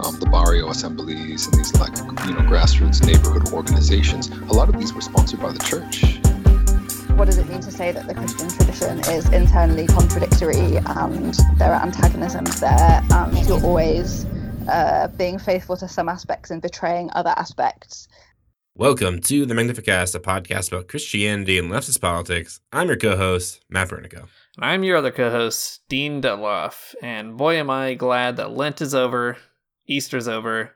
um, the barrio assemblies and these like you know grassroots neighborhood organizations, a lot of these were sponsored by the church. What does it mean to say that the Christian tradition is internally contradictory and there are antagonisms there and you're always uh, being faithful to some aspects and betraying other aspects? Welcome to the Magnificast, a podcast about Christianity and leftist politics. I'm your co-host, Matt Bernico. And I'm your other co-host, Dean Dettloff. And boy, am I glad that Lent is over, Easter's over,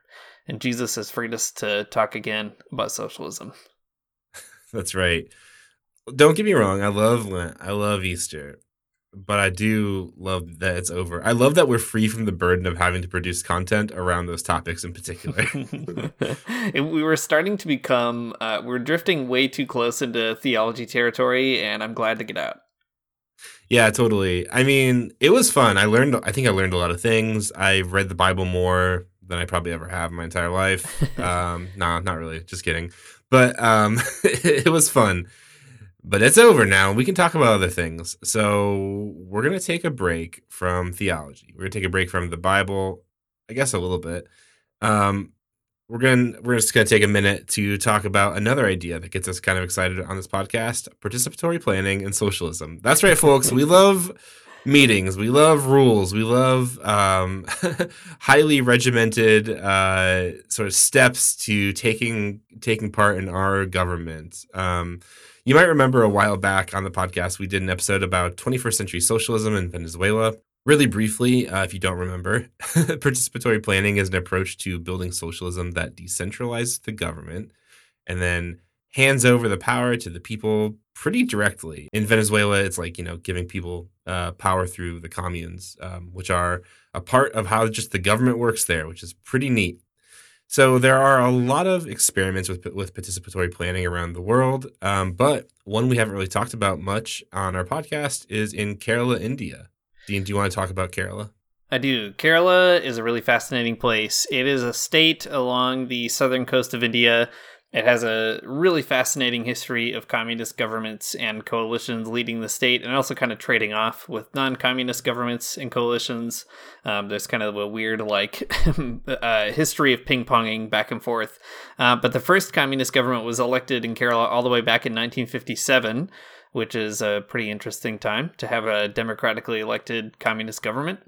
and Jesus has freed us to talk again about socialism. That's right. Don't get me wrong. I love Lent. I love Easter but I do love that it's over. I love that we're free from the burden of having to produce content around those topics in particular. we were starting to become, uh, we're drifting way too close into theology territory, and I'm glad to get out. Yeah, totally. I mean, it was fun. I learned, I think I learned a lot of things. I've read the Bible more than I probably ever have in my entire life. um, nah, not really. Just kidding. But um, it was fun. But it's over now. We can talk about other things. So we're going to take a break from theology. We're going to take a break from the Bible, I guess a little bit. Um, we're going we're just going to take a minute to talk about another idea that gets us kind of excited on this podcast: participatory planning and socialism. That's right, folks. We love meetings. We love rules. We love um, highly regimented uh, sort of steps to taking taking part in our government. Um, you might remember a while back on the podcast, we did an episode about 21st century socialism in Venezuela. Really briefly, uh, if you don't remember, participatory planning is an approach to building socialism that decentralizes the government and then hands over the power to the people pretty directly. In Venezuela, it's like, you know, giving people uh, power through the communes, um, which are a part of how just the government works there, which is pretty neat. So there are a lot of experiments with with participatory planning around the world, um, but one we haven't really talked about much on our podcast is in Kerala, India. Dean, do you want to talk about Kerala? I do. Kerala is a really fascinating place. It is a state along the southern coast of India it has a really fascinating history of communist governments and coalitions leading the state, and also kind of trading off with non-communist governments and coalitions. Um, there's kind of a weird like uh, history of ping-ponging back and forth. Uh, but the first communist government was elected in Kerala all the way back in 1957 which is a pretty interesting time to have a democratically elected communist government.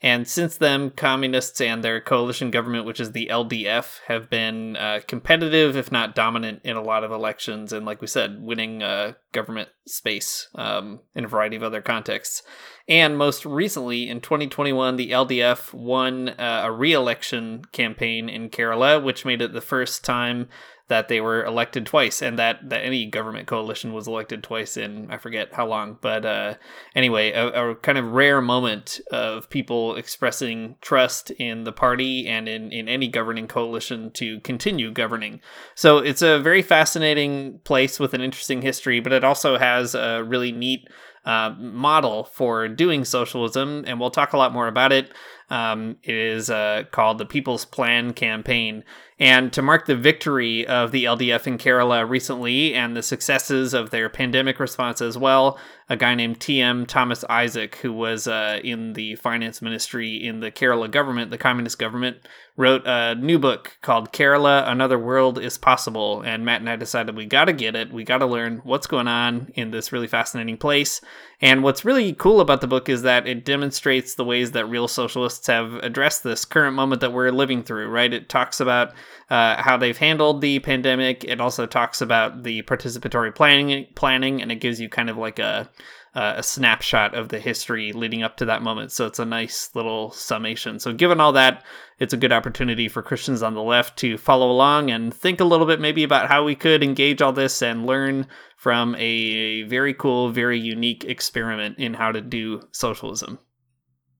And since then, communists and their coalition government, which is the LDF, have been uh, competitive, if not dominant, in a lot of elections. And like we said, winning uh, government space um, in a variety of other contexts. And most recently, in 2021, the LDF won uh, a re election campaign in Kerala, which made it the first time that they were elected twice and that, that any government coalition was elected twice in I forget how long. But uh, anyway, a, a, kind of rare moment of people expressing trust in the party and in, in any governing coalition to continue governing. So it's a very fascinating place with an interesting history, but it also has a really neat uh, model for doing socialism, and we'll talk a lot more about it. Um, it is uh, called the People's Plan Campaign. And to mark the victory of the LDF in Kerala recently and the successes of their pandemic response as well, a guy named T.M. Thomas Isaac, who was uh, in the finance ministry in the Kerala government, the communist government, wrote a new book called Kerala Another World is Possible. And Matt and I decided we got to get it. We got to learn what's going on in this really fascinating place. And what's really cool about the book is that it demonstrates the ways that real socialists have addressed this current moment that we're living through, right? It talks about uh, how they've handled the pandemic. It also talks about the participatory planning, planning, and it gives you kind of like a a snapshot of the history leading up to that moment. So it's a nice little summation. So, given all that, it's a good opportunity for Christians on the left to follow along and think a little bit maybe about how we could engage all this and learn from a very cool, very unique experiment in how to do socialism.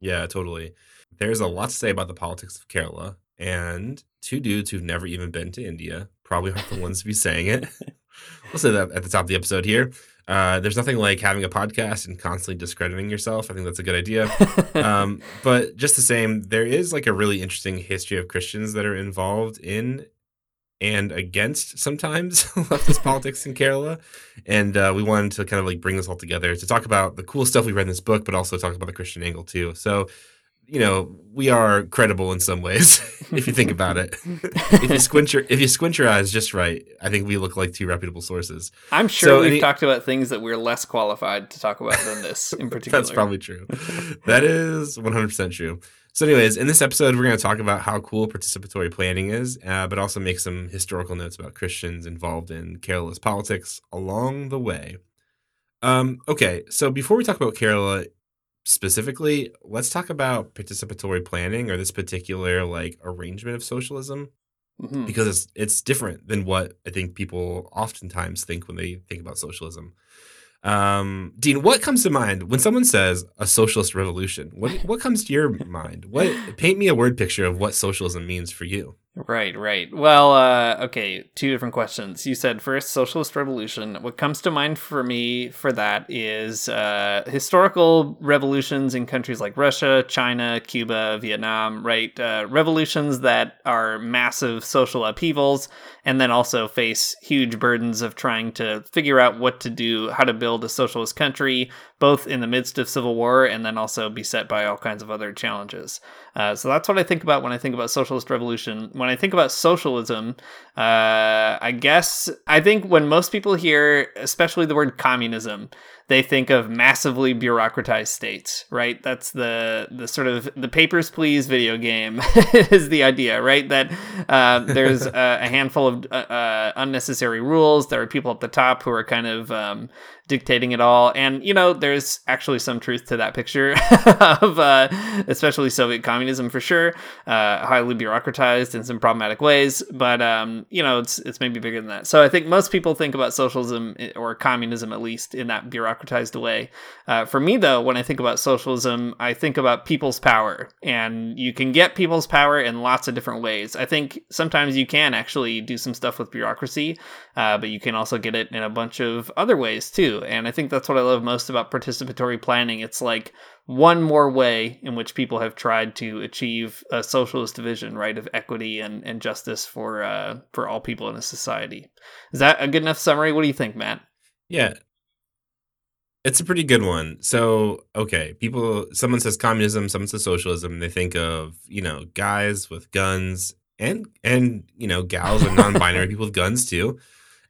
Yeah, totally. There's a lot to say about the politics of Kerala, and two dudes who've never even been to India probably aren't the ones to be saying it. we'll say that at the top of the episode here. Uh, there's nothing like having a podcast and constantly discrediting yourself. I think that's a good idea. um, but just the same, there is like a really interesting history of Christians that are involved in and against sometimes leftist politics in Kerala. And uh, we wanted to kind of like bring this all together to talk about the cool stuff we read in this book, but also talk about the Christian angle too. So you know, we are credible in some ways if you think about it. if you squint your if you squint your eyes just right, I think we look like two reputable sources. I'm sure so we've talked about things that we're less qualified to talk about than this in particular. That's probably true. That is 100% true. So, anyways, in this episode, we're going to talk about how cool participatory planning is, uh, but also make some historical notes about Christians involved in Kerala's politics along the way. Um, okay, so before we talk about Kerala, specifically, let's talk about participatory planning or this particular like arrangement of socialism mm-hmm. because it's it's different than what I think people oftentimes think when they think about socialism. Um, Dean, what comes to mind when someone says a socialist revolution? What what comes to your mind? What paint me a word picture of what socialism means for you? Right, right. Well, uh, okay, two different questions. You said first, socialist revolution. What comes to mind for me for that is uh, historical revolutions in countries like Russia, China, Cuba, Vietnam, right? Uh, revolutions that are massive social upheavals and then also face huge burdens of trying to figure out what to do, how to build a socialist country, both in the midst of civil war and then also beset by all kinds of other challenges. Uh, so that's what I think about when I think about socialist revolution. When I think about socialism, uh, I guess I think when most people hear, especially the word communism, they think of massively bureaucratized states, right? That's the the sort of the papers please video game is the idea, right? That uh, there's a, a, handful of uh, uh, unnecessary rules. There are people at the top who are kind of um, dictating it all. And, you know, there's actually some truth to that picture of uh, especially Soviet communism for sure, uh, highly bureaucratized in some problematic ways. But, um, you know, it's, it's maybe bigger than that. So I think most people think about socialism eh, or communism, at least, in that bureaucratized way. Uh, for me, though, when I think about socialism, I think about people's power. And you can get people's power in lots of different ways. I think sometimes you can actually do some stuff with bureaucracy, uh, but you can also get it in a bunch of other ways too. And I think that's what I love most about participatory planning. It's like one more way in which people have tried to achieve a socialist vision, right, of equity and, and justice for uh, for all people in a society. Is that a good enough summary? What do you think, Matt? Yeah, it's a pretty good one. So, okay, people, someone says communism, someone says socialism. They think of you know guys with guns and and you know gals or non-binary people with guns too.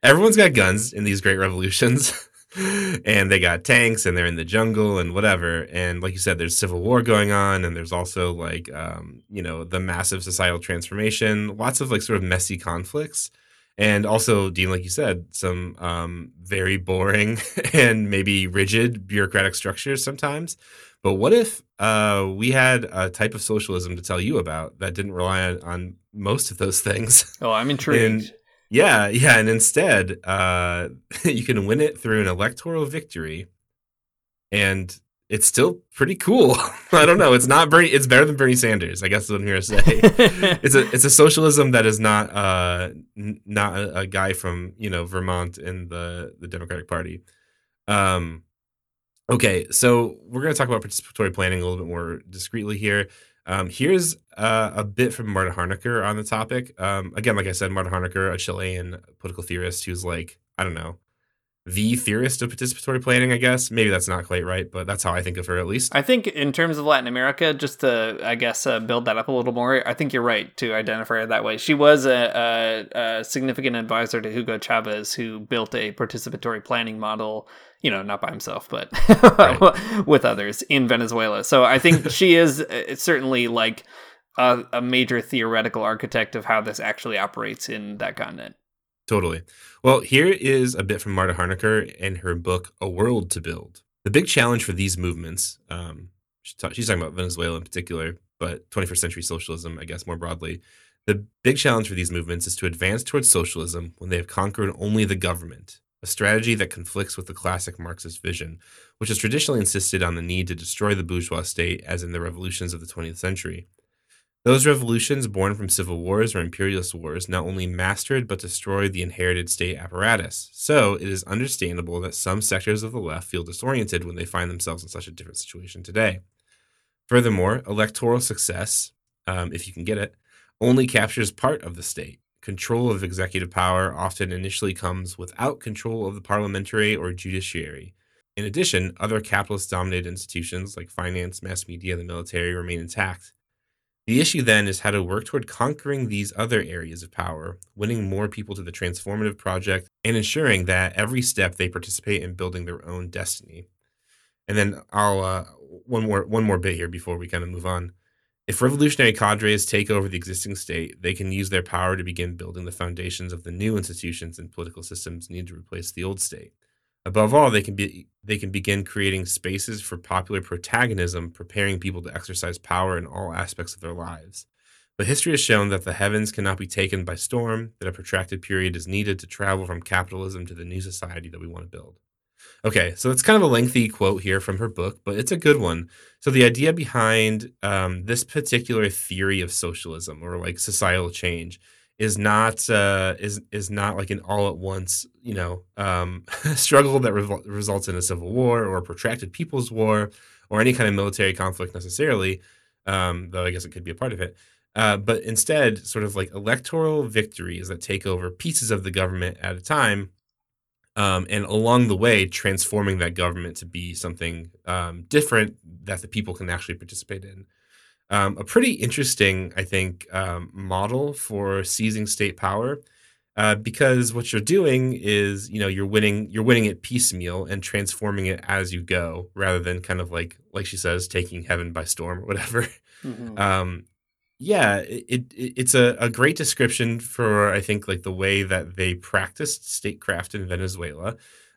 Everyone's got guns in these great revolutions. and they got tanks and they're in the jungle and whatever. And like you said there's civil war going on and there's also like um, you know the massive societal transformation lots of like sort of messy conflicts. And also dean like you said some um, very boring and maybe rigid bureaucratic structures sometimes. But what if uh, we had a type of socialism to tell you about that didn't rely on, on most of those things? Oh i'm intrigued. And, yeah, yeah, and instead, uh, you can win it through an electoral victory, and it's still pretty cool. I don't know. It's not Bernie. It's better than Bernie Sanders. I guess is what I'm here to say. it's a it's a socialism that is not uh n- not a, a, guy from you know Vermont in the the Democratic Party. Um, okay, so we're gonna talk about participatory planning a little bit more discreetly here. Um, here's uh, a bit from Marta Harnecker on the topic. Um, again, like I said, Marta Harnecker, a Chilean political theorist who's like, I don't know, the theorist of participatory planning, I guess. Maybe that's not quite right, but that's how I think of her at least. I think in terms of Latin America, just to, I guess, uh, build that up a little more, I think you're right to identify her that way. She was a, a, a significant advisor to Hugo Chavez, who built a participatory planning model you know, not by himself, but right. with others in Venezuela. So I think she is uh, certainly like a, a major theoretical architect of how this actually operates in that continent. Totally. Well, here is a bit from Marta Harnecker in her book, A World to Build. The big challenge for these movements, um, she's talking about Venezuela in particular, but 21st century socialism, I guess, more broadly. The big challenge for these movements is to advance towards socialism when they have conquered only the government, a strategy that conflicts with the classic Marxist vision, which has traditionally insisted on the need to destroy the bourgeois state, as in the revolutions of the 20th century. Those revolutions born from civil wars or imperialist wars not only mastered but destroyed the inherited state apparatus. So it is understandable that some sectors of the left feel disoriented when they find themselves in such a different situation today. Furthermore, electoral success, um, if you can get it, only captures part of the state. Control of executive power often initially comes without control of the parliamentary or judiciary. In addition, other capitalist dominated institutions like finance, mass media, and the military remain intact. The issue then is how to work toward conquering these other areas of power, winning more people to the transformative project, and ensuring that every step they participate in building their own destiny. And then I'll uh, one more one more bit here before we kind of move on. If revolutionary cadres take over the existing state, they can use their power to begin building the foundations of the new institutions and political systems needed to replace the old state. Above all, they can be they can begin creating spaces for popular protagonism, preparing people to exercise power in all aspects of their lives. But history has shown that the heavens cannot be taken by storm, that a protracted period is needed to travel from capitalism to the new society that we want to build. Okay, so it's kind of a lengthy quote here from her book, but it's a good one. So the idea behind um, this particular theory of socialism or like societal change is not uh, is is not like an all at once you know um, struggle that re- results in a civil war or a protracted people's war or any kind of military conflict necessarily, um, though I guess it could be a part of it. Uh, but instead, sort of like electoral victories that take over pieces of the government at a time, um, and along the way, transforming that government to be something um, different that the people can actually participate in um, a pretty interesting, I think, um, model for seizing state power. Uh, because what you're doing is, you know, you're winning, you're winning it piecemeal and transforming it as you go, rather than kind of like, like she says, taking heaven by storm or whatever. Mm-hmm. Um, yeah, it, it, it's a, a great description for I think like the way that they practiced statecraft in Venezuela,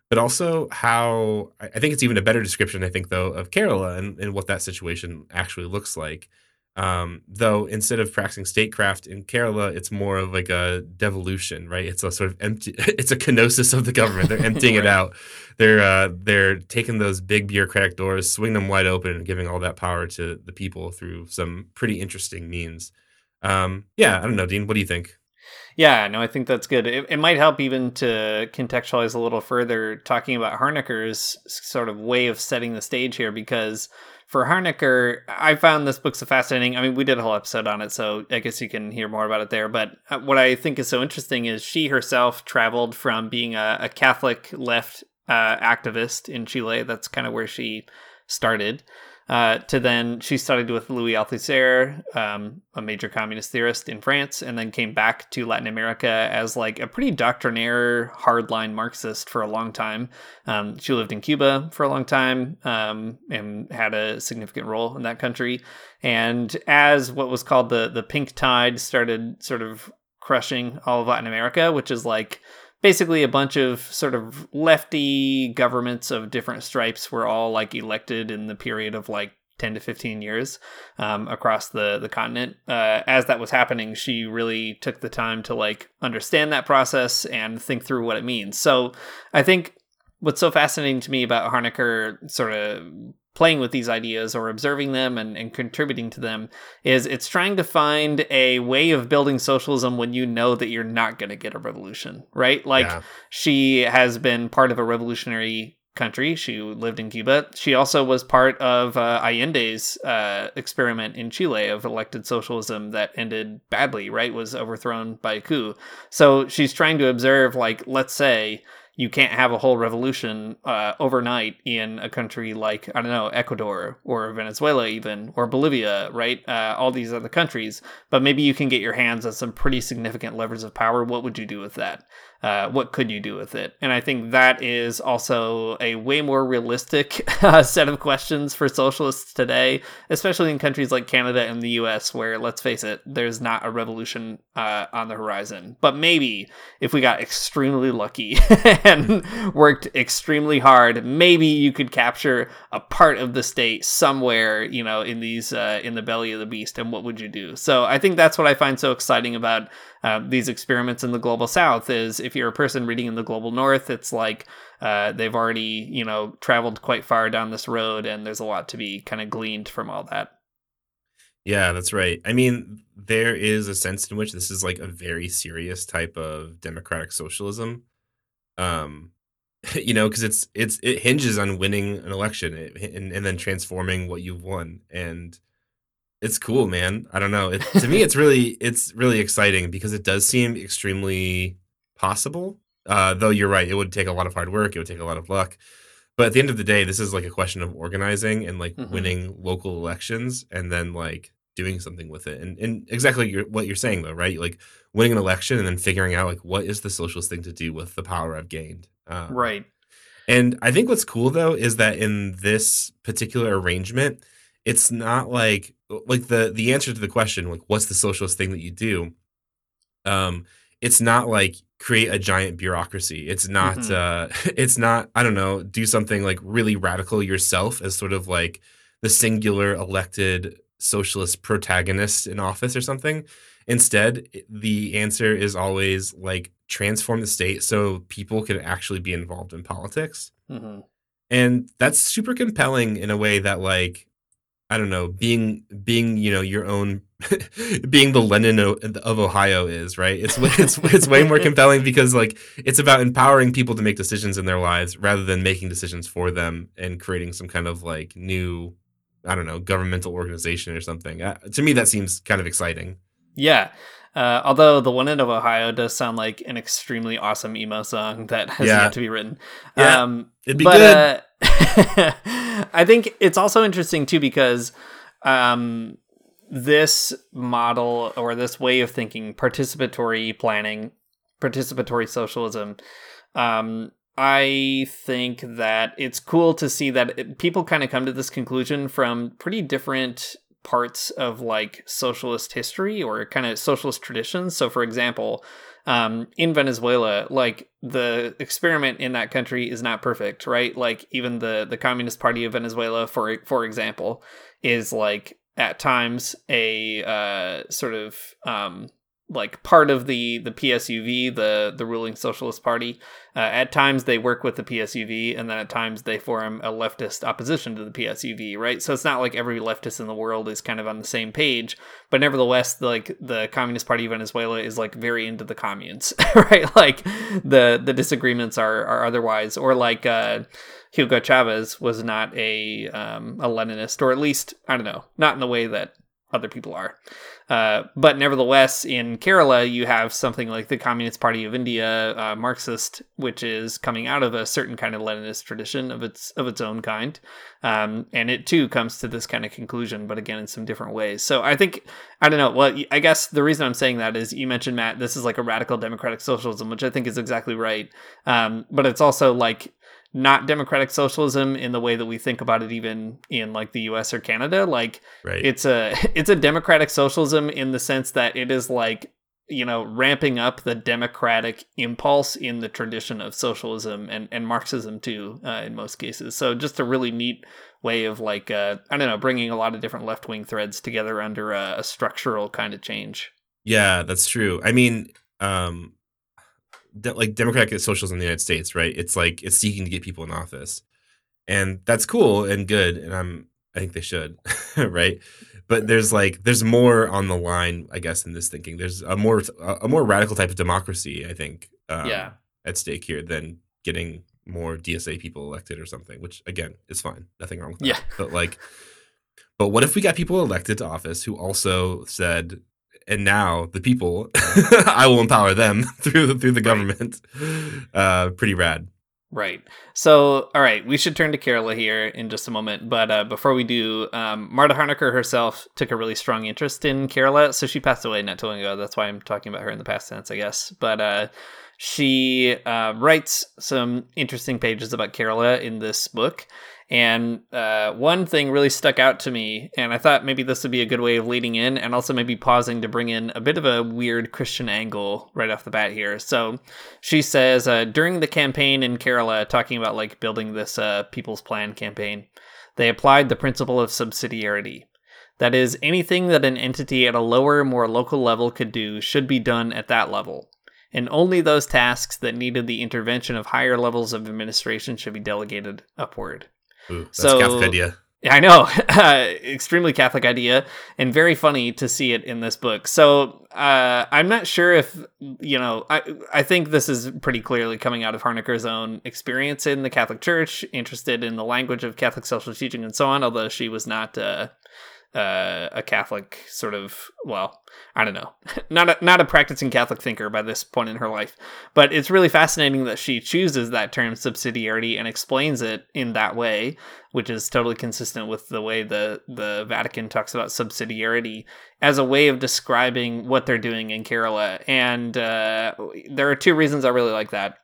but also how I think it's even a better description I think though of Kerala and, and what that situation actually looks like. Um, though instead of practicing statecraft in Kerala, it's more of like a devolution, right? It's a sort of empty. It's a kenosis of the government. They're emptying right. it out. They're uh, they're taking those big bureaucratic doors, swing them wide open, and giving all that power to the people through some pretty interesting means. Um, yeah, I don't know, Dean. What do you think? Yeah, no, I think that's good. It, it, might help even to contextualize a little further, talking about Harnecker's sort of way of setting the stage here, because for Harnecker, I found this book so fascinating. I mean, we did a whole episode on it, so I guess you can hear more about it there. But uh, what I think is so interesting is she herself traveled from being a, a Catholic left uh, activist in Chile. That's kind of where she started uh, to then she studied with Louis Althusser, um, a major communist theorist in France, and then came back to Latin America as like a pretty doctrinaire, hardline Marxist for a long time. Um, she lived in Cuba for a long time um, and had a significant role in that country. And as what was called the the pink tide started sort of crushing all of Latin America, which is like basically a bunch of sort of lefty governments of different stripes were all like elected in the period of like 10 to 15 years um, across the the continent. Uh, as that was happening she really took the time to like understand that process and think through what it means. So i think what's so fascinating to me about harnecker sort of playing with these ideas or observing them and, and contributing to them is it's trying to find a way of building socialism when you know that you're not going to get a revolution, right? Like yeah. she has been part of a revolutionary country. She lived in Cuba. She also was part of uh, Allende's uh, experiment in Chile of elected socialism that ended badly, right? Was overthrown by a coup. So she's trying to observe, like, let's say you can't have a whole revolution uh, overnight in a country like I don't know Ecuador or Venezuela even or Bolivia, right? Uh, all these other countries, but maybe you can get your hands on some pretty significant levers of power. What would you do with that? Uh, what could you do with it? And I think that is also a way more realistic uh, set of questions for socialists today, especially in countries like Canada and the US, where, let's face it, there's not a revolution uh, on the horizon. But maybe if we got extremely lucky and worked extremely hard, maybe you could capture a part of the state somewhere, you know, in these, uh, in the belly of the beast. And what would you do? So I think that's what I find so exciting about uh, these experiments in the global south is if you're a person reading in the global north it's like uh, they've already you know traveled quite far down this road and there's a lot to be kind of gleaned from all that yeah that's right i mean there is a sense in which this is like a very serious type of democratic socialism um you know because it's it's it hinges on winning an election and, and then transforming what you've won and it's cool, man. I don't know. It, to me, it's really it's really exciting because it does seem extremely possible. Uh, though you're right, it would take a lot of hard work. It would take a lot of luck. But at the end of the day, this is like a question of organizing and like mm-hmm. winning local elections, and then like doing something with it. And and exactly your, what you're saying though, right? Like winning an election and then figuring out like what is the socialist thing to do with the power I've gained. Um, right. And I think what's cool though is that in this particular arrangement, it's not like like the the answer to the question like what's the socialist thing that you do um it's not like create a giant bureaucracy it's not mm-hmm. uh it's not i don't know do something like really radical yourself as sort of like the singular elected socialist protagonist in office or something instead the answer is always like transform the state so people can actually be involved in politics mm-hmm. and that's super compelling in a way that like I don't know, being being you know your own, being the Lenin of, Ohio is right. It's it's it's way more compelling because like it's about empowering people to make decisions in their lives rather than making decisions for them and creating some kind of like new, I don't know, governmental organization or something. Uh, to me, that seems kind of exciting. Yeah. Uh, although the one end of Ohio does sound like an extremely awesome emo song that has yeah. yet to be written. Yeah, um, it'd be but, good. Uh, I think it's also interesting too because um, this model or this way of thinking, participatory planning, participatory socialism, um, I think that it's cool to see that it, people kind of come to this conclusion from pretty different parts of like socialist history or kind of socialist traditions. So, for example, um, in Venezuela, like the experiment in that country is not perfect, right? Like even the the Communist Party of Venezuela, for for example, is like at times a uh, sort of um, like part of the the PSUV, the the ruling Socialist Party. Uh, at times they work with the PSUV, and then at times they form a leftist opposition to the PSUV. Right, so it's not like every leftist in the world is kind of on the same page, but nevertheless, like the Communist Party of Venezuela is like very into the communes, right? Like the the disagreements are are otherwise, or like. Uh, Hugo Chavez was not a um, a Leninist, or at least I don't know, not in the way that other people are. Uh, but nevertheless, in Kerala, you have something like the Communist Party of India, uh, Marxist, which is coming out of a certain kind of Leninist tradition of its of its own kind, um, and it too comes to this kind of conclusion, but again in some different ways. So I think I don't know. Well, I guess the reason I'm saying that is you mentioned Matt. This is like a radical democratic socialism, which I think is exactly right. Um, but it's also like not democratic socialism in the way that we think about it even in like the US or Canada. Like right. it's a it's a democratic socialism in the sense that it is like you know ramping up the democratic impulse in the tradition of socialism and and Marxism too uh, in most cases. So just a really neat way of like uh, I don't know bringing a lot of different left-wing threads together under a, a structural kind of change. Yeah that's true. I mean um de- like democratic socialism in the United States, right? It's like it's seeking to get people in office, and that's cool and good, and I'm I think they should, right? But there's like there's more on the line, I guess, in this thinking. There's a more a more radical type of democracy, I think, um, yeah, at stake here than getting more DSA people elected or something. Which again is fine, nothing wrong with that. Yeah, but like. But what if we got people elected to office who also said, and now the people, I will empower them through the, through the government. Uh, pretty rad. Right. So, all right, we should turn to Kerala here in just a moment. But uh, before we do, um, Marta Harnecker herself took a really strong interest in Kerala. So she passed away not too long ago. That's why I'm talking about her in the past tense, I guess. But uh, she uh, writes some interesting pages about Kerala in this book. And uh, one thing really stuck out to me, and I thought maybe this would be a good way of leading in and also maybe pausing to bring in a bit of a weird Christian angle right off the bat here. So she says uh, during the campaign in Kerala, talking about like building this uh, People's Plan campaign, they applied the principle of subsidiarity. That is, anything that an entity at a lower, more local level could do should be done at that level. And only those tasks that needed the intervention of higher levels of administration should be delegated upward. Ooh, So- Catholic idea. Yeah, I know, extremely Catholic idea, and very funny to see it in this book. So uh, I'm not sure if you know. I I think this is pretty clearly coming out of Harnecker's own experience in the Catholic Church, interested in the language of Catholic social teaching and so on. Although she was not uh, uh, a Catholic sort of well, I don't know, not a, not a practicing Catholic thinker by this point in her life. But it's really fascinating that she chooses that term subsidiarity and explains it in that way, which is totally consistent with the way the the Vatican talks about subsidiarity as a way of describing what they're doing in Kerala. And uh, there are two reasons I really like that.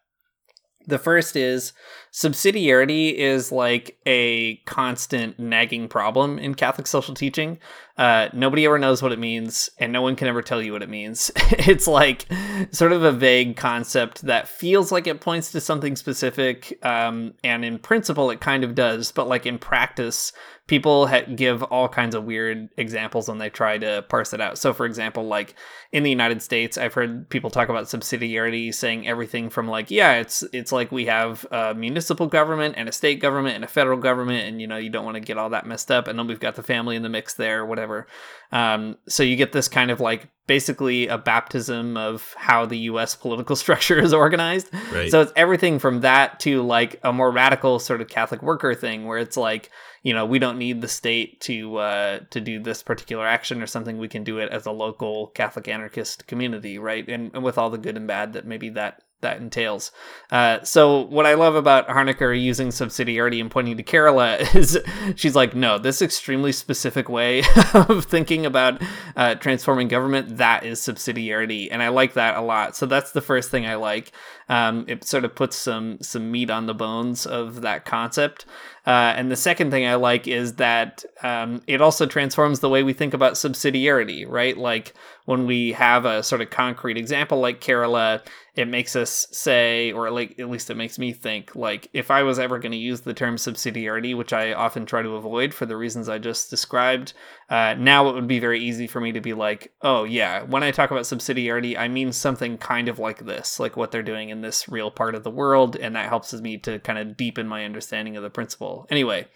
The first is subsidiarity is like a constant nagging problem in Catholic social teaching. Uh, nobody ever knows what it means, and no one can ever tell you what it means. it's like sort of a vague concept that feels like it points to something specific, um, and in principle, it kind of does, but like in practice, people ha- give all kinds of weird examples when they try to parse it out. So, for example, like in the United States, I've heard people talk about subsidiarity, saying everything from like, yeah, it's it's like we have a municipal government and a state government and a federal government, and you know you don't want to get all that messed up, and then we've got the family in the mix there, whatever. Um, so you get this kind of like basically a baptism of how the U.S. political structure is organized. Right. So it's everything from that to like a more radical sort of Catholic worker thing, where it's like you know we don't need the state to uh, to do this particular action or something. We can do it as a local Catholic anarchist community, right? And, and with all the good and bad that maybe that that entails. Uh, so what I love about Harnecker using subsidiarity and pointing to Kerala is she's like, no, this extremely specific way of thinking about uh, transforming government that is subsidiarity, and I like that a lot. So that's the first thing I like. Um, it sort of puts some some meat on the bones of that concept. Uh, and the second thing I like is that um, it also transforms the way we think about subsidiarity, right? Like when we have a sort of concrete example like Kerala, it makes us say, or like at least it makes me think, like if I was ever going to use the term subsidiarity, which I often try to avoid for the reasons I just described, uh, now it would be very easy for me to be like, oh yeah, when I talk about subsidiarity, I mean something kind of like this, like what they're doing in this real part of the world, and that helps me to kind of deepen my understanding of the principle. Anyway,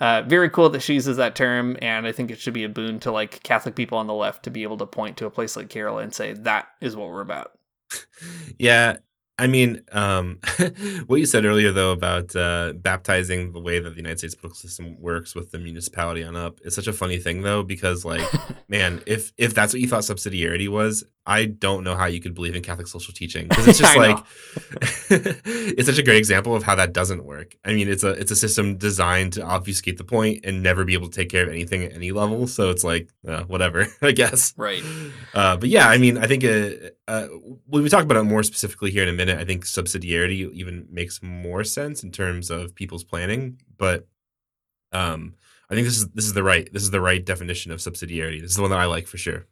uh, very cool that she uses that term, and I think it should be a boon to like Catholic people on the left to be able to point to a place like Kerala and say that is what we're about. Yeah, I mean, um, what you said earlier though about uh, baptizing the way that the United States political system works with the municipality on up is such a funny thing though because like, man, if if that's what you thought subsidiarity was, I don't know how you could believe in Catholic social teaching because it's just like it's such a great example of how that doesn't work. I mean, it's a it's a system designed to obfuscate the point and never be able to take care of anything at any level. So it's like uh, whatever, I guess. Right. Uh, but yeah, I mean, I think uh, uh, when we talk about it more specifically here in a minute, I think subsidiarity even makes more sense in terms of people's planning. But um, I think this is this is the right this is the right definition of subsidiarity. This is the one that I like for sure.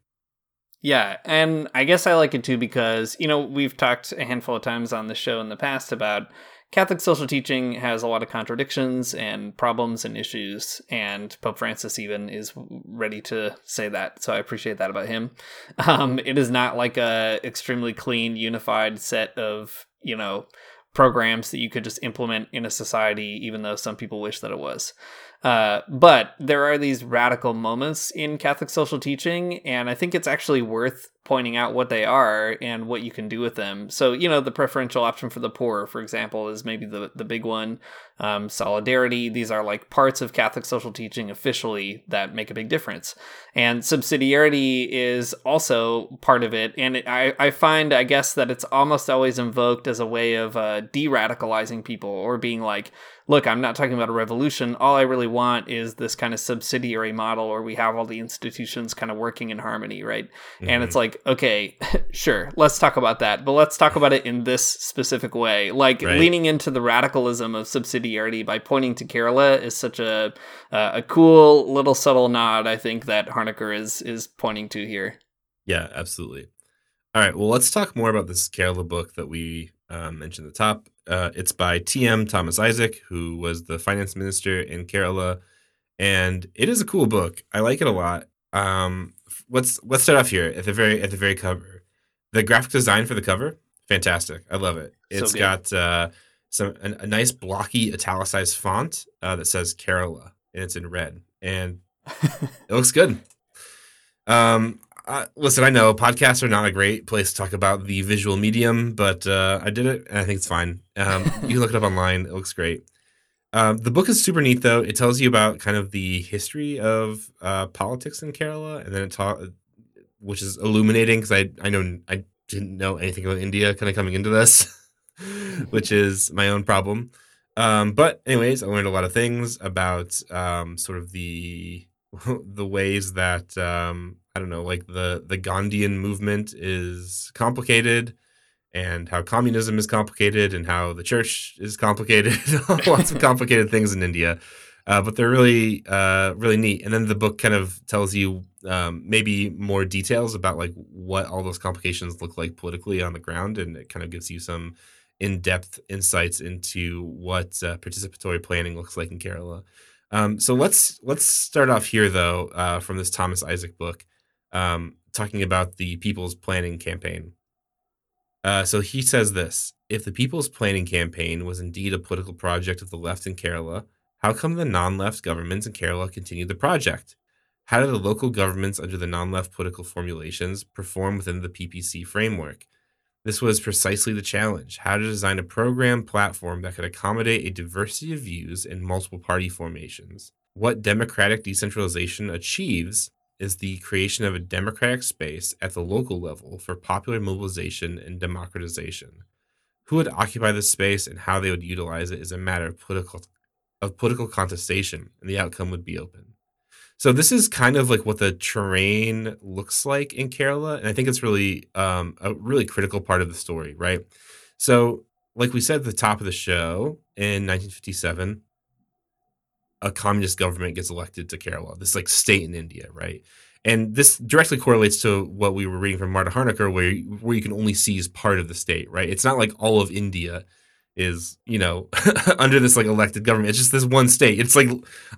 Yeah, and I guess I like it too because, you know, we've talked a handful of times on the show in the past about Catholic social teaching has a lot of contradictions and problems and issues, and Pope Francis even is ready to say that. So I appreciate that about him. Um, it is not like a extremely clean, unified set of, you know, programs that you could just implement in a society, even though some people wish that it was. Uh, but there are these radical moments in Catholic social teaching, and I think it's actually worth pointing out what they are and what you can do with them. So, you know, the preferential option for the poor, for example, is maybe the, the big one. Um, solidarity, these are like parts of Catholic social teaching officially that make a big difference. And subsidiarity is also part of it. And it, I, I find, I guess, that it's almost always invoked as a way of uh, de radicalizing people or being like, look, I'm not talking about a revolution. All I really want is this kind of subsidiary model where we have all the institutions kind of working in harmony, right? Mm-hmm. And it's like, okay, sure, let's talk about that, but let's talk about it in this specific way. Like right. leaning into the radicalism of subsidiarity by pointing to Kerala is such a uh, a cool little subtle nod. I think that Harnecker is is pointing to here. Yeah, absolutely. All right, well, let's talk more about this Kerala book that we um, mentioned at the top. Uh, it's by T.M. Thomas Isaac, who was the finance minister in Kerala, and it is a cool book. I like it a lot. Um, let's let's start off here at the very at the very cover. The graphic design for the cover, fantastic. I love it. It's so got uh, some a, a, nice blocky italicized font uh, that says Kerala, and it's in red, and it looks good. Um, uh, listen, I know podcasts are not a great place to talk about the visual medium, but uh, I did it and I think it's fine. Um, you can look it up online; it looks great. Um, the book is super neat, though. It tells you about kind of the history of uh, politics in Kerala, and then it taught, which is illuminating because I I know I didn't know anything about India kind of coming into this, which is my own problem. Um, but anyways, I learned a lot of things about um, sort of the the ways that um, I don't know, like the the Gandhian movement is complicated, and how communism is complicated, and how the church is complicated. Lots of complicated things in India, uh, but they're really uh, really neat. And then the book kind of tells you um, maybe more details about like what all those complications look like politically on the ground, and it kind of gives you some in-depth insights into what uh, participatory planning looks like in Kerala. Um, so let's let's start off here though uh, from this Thomas Isaac book um, talking about the People's Planning Campaign. Uh, so he says this If the People's Planning Campaign was indeed a political project of the left in Kerala, how come the non left governments in Kerala continued the project? How did the local governments under the non left political formulations perform within the PPC framework? This was precisely the challenge how to design a program platform that could accommodate a diversity of views in multiple party formations. What democratic decentralization achieves is the creation of a democratic space at the local level for popular mobilization and democratization. Who would occupy this space and how they would utilize it is a matter of political of political contestation, and the outcome would be open. So this is kind of like what the terrain looks like in Kerala, and I think it's really um, a really critical part of the story, right? So, like we said at the top of the show, in 1957, a communist government gets elected to Kerala, this like state in India, right? And this directly correlates to what we were reading from Marta Harnecker, where where you can only seize part of the state, right? It's not like all of India is you know under this like elected government. It's just this one state. It's like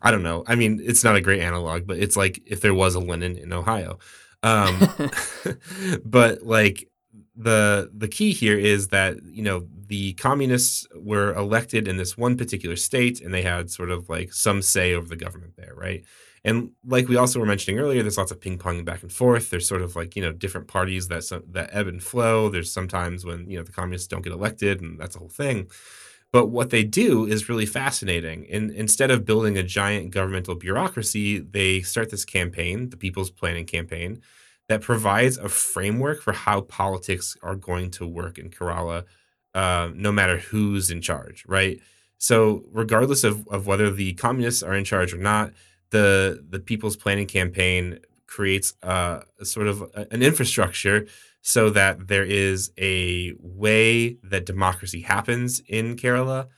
I don't know. I mean, it's not a great analog, but it's like if there was a Lenin in Ohio. Um, but like the the key here is that you know the communists were elected in this one particular state and they had sort of like some say over the government there right? And like we also were mentioning earlier there's lots of ping pong back and forth. There's sort of like you know different parties that that ebb and flow. There's sometimes when you know the communists don't get elected and that's a whole thing. But what they do is really fascinating. And instead of building a giant governmental bureaucracy, they start this campaign, the People's Planning Campaign, that provides a framework for how politics are going to work in Kerala, uh, no matter who's in charge, right? So, regardless of, of whether the communists are in charge or not, the the People's Planning Campaign creates uh, a sort of a, an infrastructure so that there is a way that democracy happens in Kerala,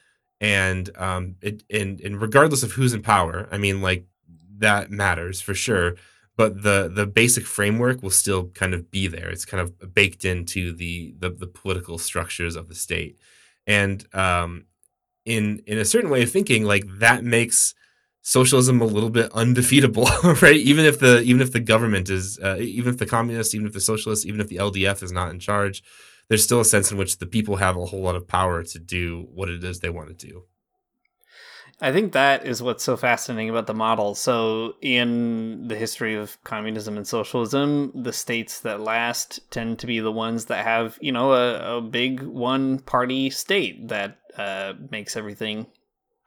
and um, it, and and regardless of who's in power, I mean, like that matters for sure but the the basic framework will still kind of be there. It's kind of baked into the the, the political structures of the state, and um, in in a certain way of thinking, like that makes socialism a little bit undefeatable, right? Even if the even if the government is, uh, even if the communists, even if the socialists, even if the LDF is not in charge, there's still a sense in which the people have a whole lot of power to do what it is they want to do. I think that is what's so fascinating about the model. So, in the history of communism and socialism, the states that last tend to be the ones that have, you know, a, a big one party state that uh, makes everything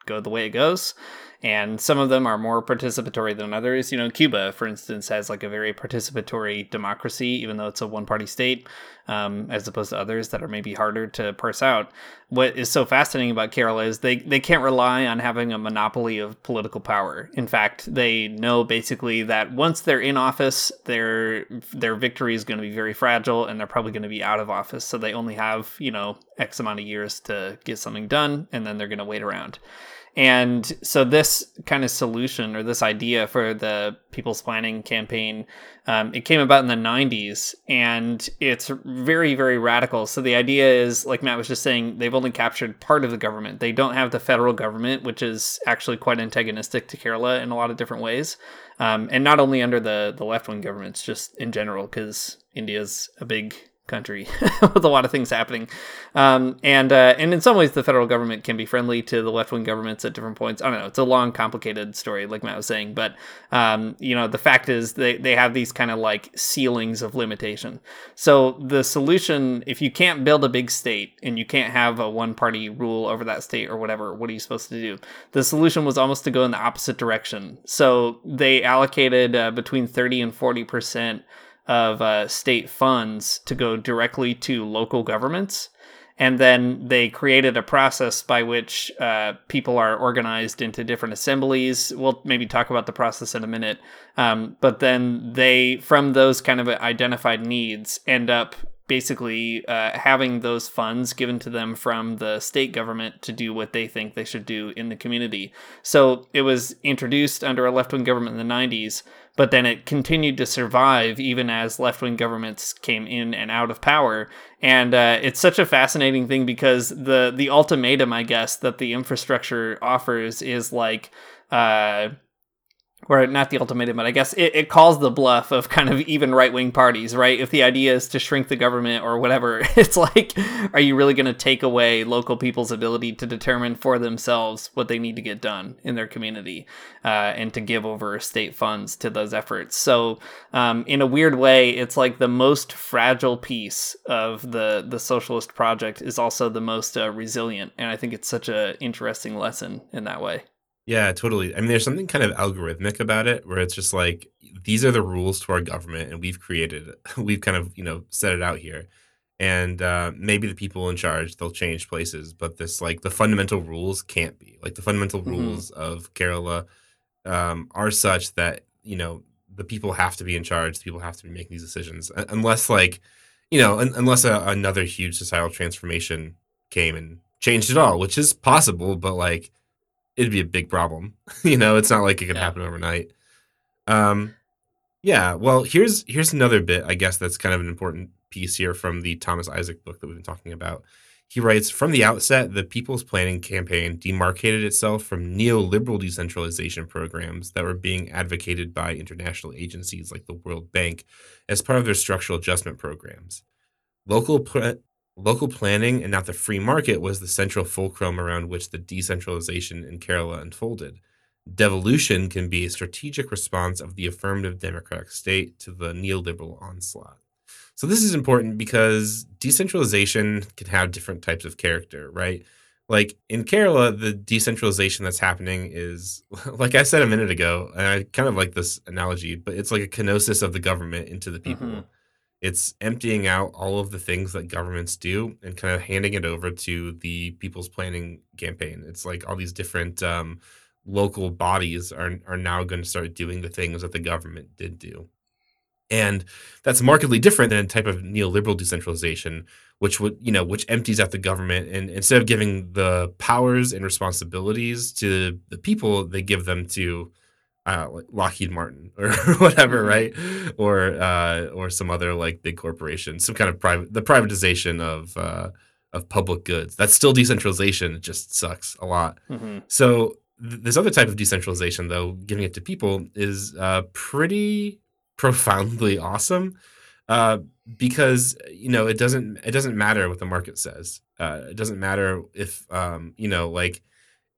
go the way it goes and some of them are more participatory than others. You know, Cuba, for instance, has like a very participatory democracy, even though it's a one party state. um, as opposed to others that are maybe harder to parse out. What is so fascinating about Kerala is they, they can't rely on having a monopoly of political power. In fact, they know basically that once they're in office, their their victory is going to be very fragile, and they're probably going to be out of office. So they only have you know X amount of years to get something done, and then they're going to wait around. And so this kind of solution or this idea for the People's Planning campaign, um, it came about in the 90s, and it's very, very radical. So the idea is, like Matt was just saying, they've only captured part of the government. They don't have the federal government, which is actually quite antagonistic to Kerala in a lot of different ways. Um, and not only under the, the left wing governments, just in general, because India's a big country with a lot of things happening. Um, and uh, and in some ways, the federal government can be friendly to the left wing governments at different points. I don't know. It's a long, complicated story, like Matt was saying. But um, you know, the fact is they they have these kind of like ceilings of limitation. So the solution, if you can't build a big state and you can't have a one party rule over that state or whatever, what are you supposed to do? The solution was almost to go in the opposite direction. So they allocated uh, between thirty and forty percent of uh, state funds to go directly to local governments. And then they created a process by which uh, people are organized into different assemblies. We'll maybe talk about the process in a minute. Um, but then they, from those kind of identified needs, end up basically uh, having those funds given to them from the state government to do what they think they should do in the community. So it was introduced under a left wing government in the 90s, but then it continued to survive even as left wing governments came in and out of power. And uh, it's such a fascinating thing because the the ultimatum, I guess, that the infrastructure offers is like. Uh, or not the ultimatum, but I guess it, it calls the bluff of kind of even right wing parties, right? If the idea is to shrink the government or whatever, it's like, are you really going to take away local people's ability to determine for themselves what they need to get done in their community uh, and to give over state funds to those efforts? So, um, in a weird way, it's like the most fragile piece of the the socialist project is also the most uh, resilient, and I think it's such an interesting lesson in that way. Yeah, totally. I mean, there's something kind of algorithmic about it where it's just like these are the rules to our government, and we've created. We've kind of you know set it out here, and uh, maybe the people in charge they'll change places, but this like the fundamental rules can't be like the fundamental mm-hmm. rules of Kerala um, are such that you know the people have to be in charge. The people have to be making these decisions, unless like you know un- unless a, another huge societal transformation came and changed it all, which is possible, but like it'd be a big problem. you know, it's not like it could yeah. happen overnight. Um, yeah. Well, here's here's another bit. I guess that's kind of an important piece here from the Thomas Isaac book that we've been talking about. He writes From the outset, the People's Planning Campaign demarcated itself from neoliberal decentralization programs that were being advocated by international agencies like the World Bank as part of their structural adjustment programs. Local, Local planning and not the free market was the central fulcrum around which the decentralization in Kerala unfolded. Devolution can be a strategic response of the affirmative democratic state to the neoliberal onslaught. So, this is important because decentralization can have different types of character, right? Like in Kerala, the decentralization that's happening is, like I said a minute ago, and I kind of like this analogy, but it's like a kenosis of the government into the people. Mm-hmm it's emptying out all of the things that governments do and kind of handing it over to the people's planning campaign. It's like all these different um, local bodies are are now going to start doing the things that the government did do. And that's markedly different than a type of neoliberal decentralization, which would, you know, which empties out the government and instead of giving the powers and responsibilities to the people, they give them to uh, like Lockheed Martin or whatever, mm-hmm. right? Or uh, or some other like big corporation, some kind of private the privatization of uh, of public goods. That's still decentralization. It just sucks a lot. Mm-hmm. So th- this other type of decentralization, though, giving it to people, is uh, pretty profoundly awesome. Uh, because you know it doesn't it doesn't matter what the market says. Uh, it doesn't matter if um, you know like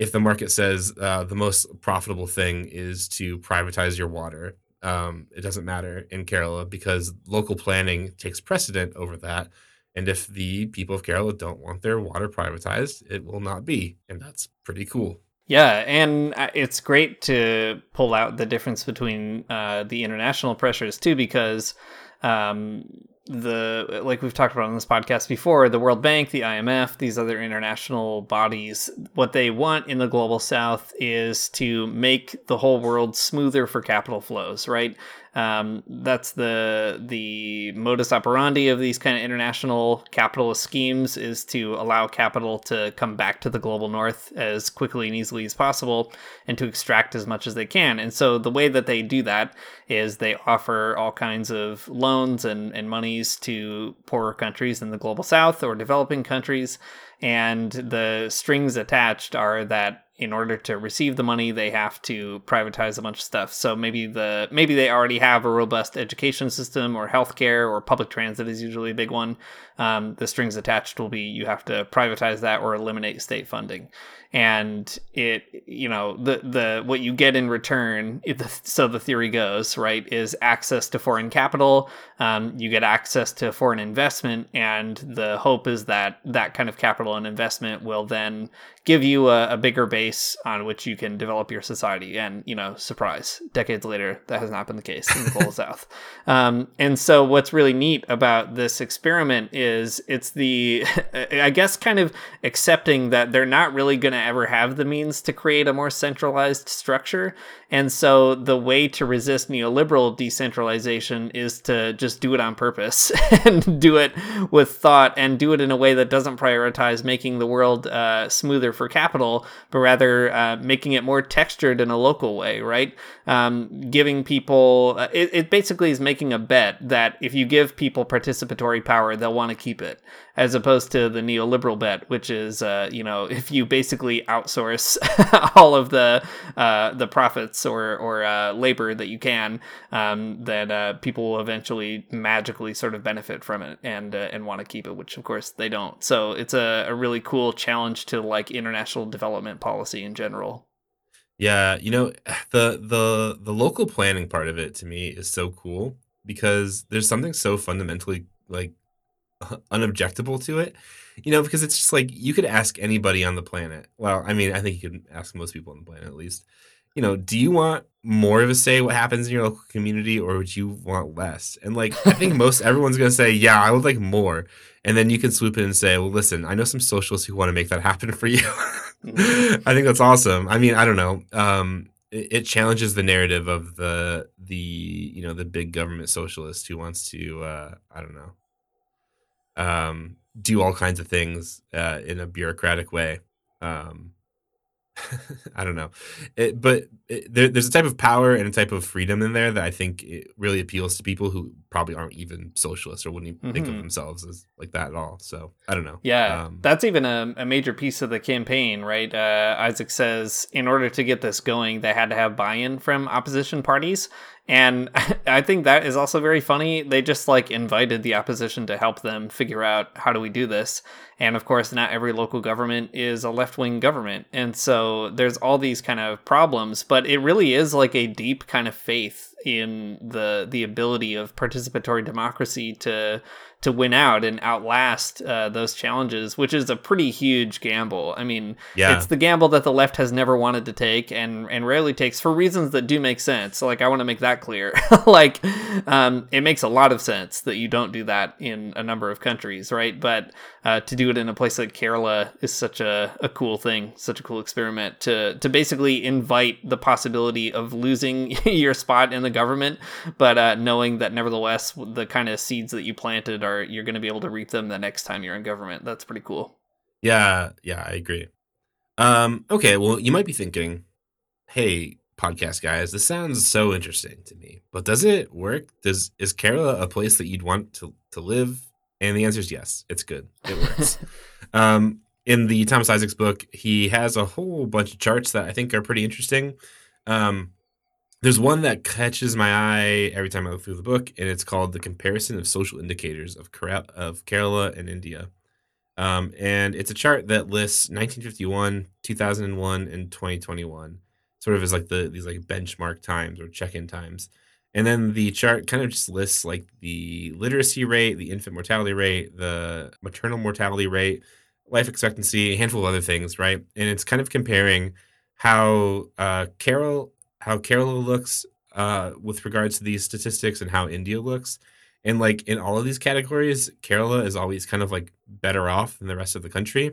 if the market says uh, the most profitable thing is to privatize your water, um, it doesn't matter in Kerala because local planning takes precedent over that. And if the people of Kerala don't want their water privatized, it will not be. And that's pretty cool. Yeah, and uh, it's great to pull out the difference between uh, the international pressures too, because um, the like we've talked about on this podcast before, the World Bank, the IMF, these other international bodies, what they want in the global south is to make the whole world smoother for capital flows, right? Um, that's the the modus operandi of these kind of international capitalist schemes is to allow capital to come back to the global north as quickly and easily as possible and to extract as much as they can. And so the way that they do that is they offer all kinds of loans and, and monies to poorer countries in the global south or developing countries. And the strings attached are that in order to receive the money they have to privatize a bunch of stuff. So maybe the maybe they already have a robust education system or healthcare or public transit is usually a big one. Um, the strings attached will be you have to privatize that or eliminate state funding and it you know the the what you get in return so the theory goes right is access to foreign capital. Um, you get access to foreign investment and the hope is that that kind of capital and investment will then give you a, a bigger base on which you can develop your society. And you know surprise decades later that has not been the case in the global south. Um, and so what's really neat about this experiment is it's the i guess kind of accepting that they're not really going to ever have the means to create a more centralized structure. And so the way to resist neoliberal decentralization is to just do it on purpose and do it with thought and do it in a way that doesn't prioritize making the world uh, smoother for capital, but rather uh, making it more textured in a local way, right? Um, giving people, uh, it, it basically is making a bet that if you give people participatory power, they'll want to keep it, as opposed to the neoliberal bet, which is, uh, you know, if you basically outsource all of the uh, the profits or or uh, labor that you can, um, then uh, people will eventually magically sort of benefit from it and uh, and want to keep it, which of course they don't. So it's a, a really cool challenge to like international development policy in general. Yeah, you know, the the the local planning part of it to me is so cool because there's something so fundamentally like unobjectable to it. You know, because it's just like you could ask anybody on the planet. Well, I mean, I think you could ask most people on the planet at least. You know, do you want more of a say what happens in your local community or would you want less? And like I think most everyone's gonna say, Yeah, I would like more. And then you can swoop in and say, Well, listen, I know some socialists who want to make that happen for you. Mm-hmm. I think that's awesome. I mean, I don't know. Um, it, it, challenges the narrative of the the you know the big government socialist who wants to uh, I don't know um, do all kinds of things uh, in a bureaucratic way. Um, I don't know, it, but it, there, there's a type of power and a type of freedom in there that I think it really appeals to people who probably aren't even socialists or wouldn't mm-hmm. think of mm-hmm. themselves as like that at all. So I don't know. Yeah, um, that's even a, a, major piece of the campaign, right? Uh, Isaac says in order to get this going, they had to have buy-in from opposition parties, and I think that is also very funny. They just like invited the opposition to help them figure out how do we do this. And of course, not every local government is a left wing government. And so there's all these kind of problems, but it really is like a deep kind of faith in the the ability of participatory democracy to to win out and outlast uh, those challenges, which is a pretty huge gamble. I mean, yeah. it's the gamble that the left has never wanted to take and and rarely takes for reasons that do make sense. So, like, I want to make that clear. like, um, it makes a lot of sense that you don't do that in a number of countries, right? But uh, to do it in a place like Kerala is such a, a cool thing, such a cool experiment to to basically invite the possibility of losing your spot in the government, but uh, knowing that nevertheless the kind of seeds that you planted are you're going to be able to reap them the next time you're in government. That's pretty cool. Yeah, yeah, I agree. Um, okay, well, you might be thinking, "Hey, podcast guys, this sounds so interesting to me, but does it work? Does is Kerala a place that you'd want to to live?" And the answer is yes. It's good. It works. um, in the Thomas Isaacs book, he has a whole bunch of charts that I think are pretty interesting. Um, there's one that catches my eye every time I look through the book, and it's called "The Comparison of Social Indicators of Kerala, of Kerala and India." Um, and it's a chart that lists 1951, 2001, and 2021, sort of as like the these like benchmark times or check-in times. And then the chart kind of just lists like the literacy rate, the infant mortality rate, the maternal mortality rate, life expectancy, a handful of other things, right? And it's kind of comparing how uh, Carol how Kerala looks uh, with regards to these statistics and how India looks. And like in all of these categories, Kerala is always kind of like better off than the rest of the country.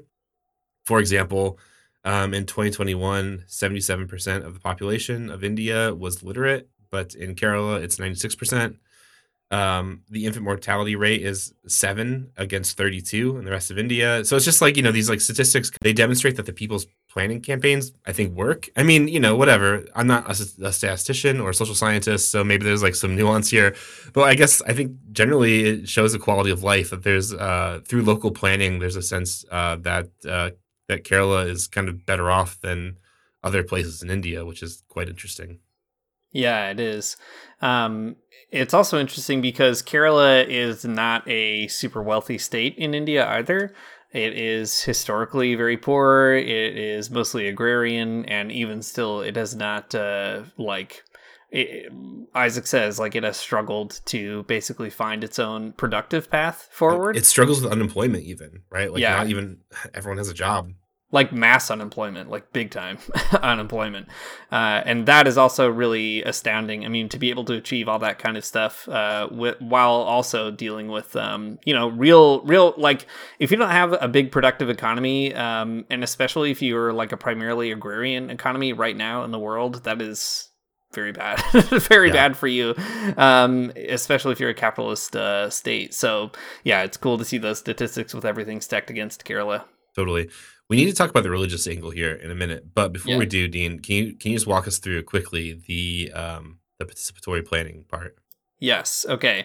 For example, um, in 2021, 77% of the population of India was literate, but in Kerala, it's 96%. Um, the infant mortality rate is seven against 32 in the rest of India. So it's just like, you know, these like statistics, they demonstrate that the people's planning campaigns, I think, work. I mean, you know, whatever. I'm not a, a statistician or a social scientist, so maybe there's like some nuance here. But I guess I think generally it shows the quality of life that there's uh, through local planning, there's a sense uh, that uh, that Kerala is kind of better off than other places in India, which is quite interesting. Yeah, it is. Um, it's also interesting because Kerala is not a super wealthy state in India either. It is historically very poor. It is mostly agrarian, and even still, it has not uh, like it, Isaac says like it has struggled to basically find its own productive path forward. It struggles with unemployment, even right. Like yeah. not even everyone has a job like mass unemployment, like big time unemployment. Uh, and that is also really astounding. I mean, to be able to achieve all that kind of stuff uh, with, while also dealing with, um, you know, real, real, like if you don't have a big productive economy, um, and especially if you're like a primarily agrarian economy right now in the world, that is very bad, very yeah. bad for you, um, especially if you're a capitalist uh, state. So, yeah, it's cool to see those statistics with everything stacked against Kerala. Totally. We need to talk about the religious angle here in a minute, but before yeah. we do, Dean, can you can you just walk us through quickly the um, the participatory planning part? Yes. Okay.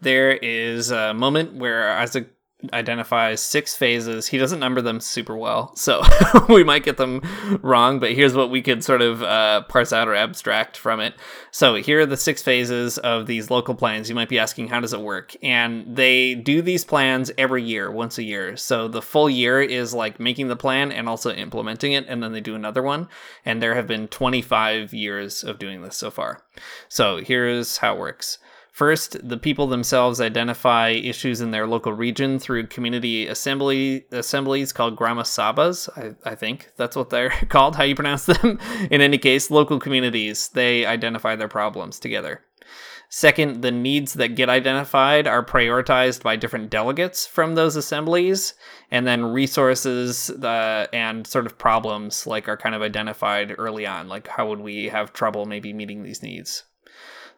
There is a moment where Isaac identifies six phases. He doesn't number them super well, so we might get them wrong, but here's what we could sort of uh, parse out or abstract from it. So here are the six phases of these local plans. You might be asking, how does it work? And they do these plans every year, once a year. So the full year is like making the plan and also implementing it, and then they do another one. And there have been 25 years of doing this so far. So here's how it works. First, the people themselves identify issues in their local region through community assembly assemblies called Grama Sabhas. I, I think that's what they're called, how you pronounce them. in any case, local communities, they identify their problems together. Second, the needs that get identified are prioritized by different delegates from those assemblies, and then resources uh, and sort of problems like are kind of identified early on, like how would we have trouble maybe meeting these needs.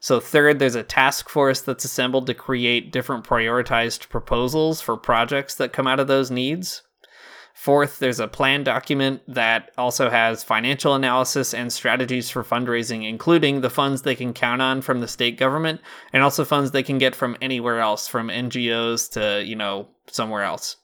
So, third, there's a task force that's assembled to create different prioritized proposals for projects that come out of those needs. Fourth, there's a plan document that also has financial analysis and strategies for fundraising, including the funds they can count on from the state government and also funds they can get from anywhere else, from NGOs to, you know, somewhere else.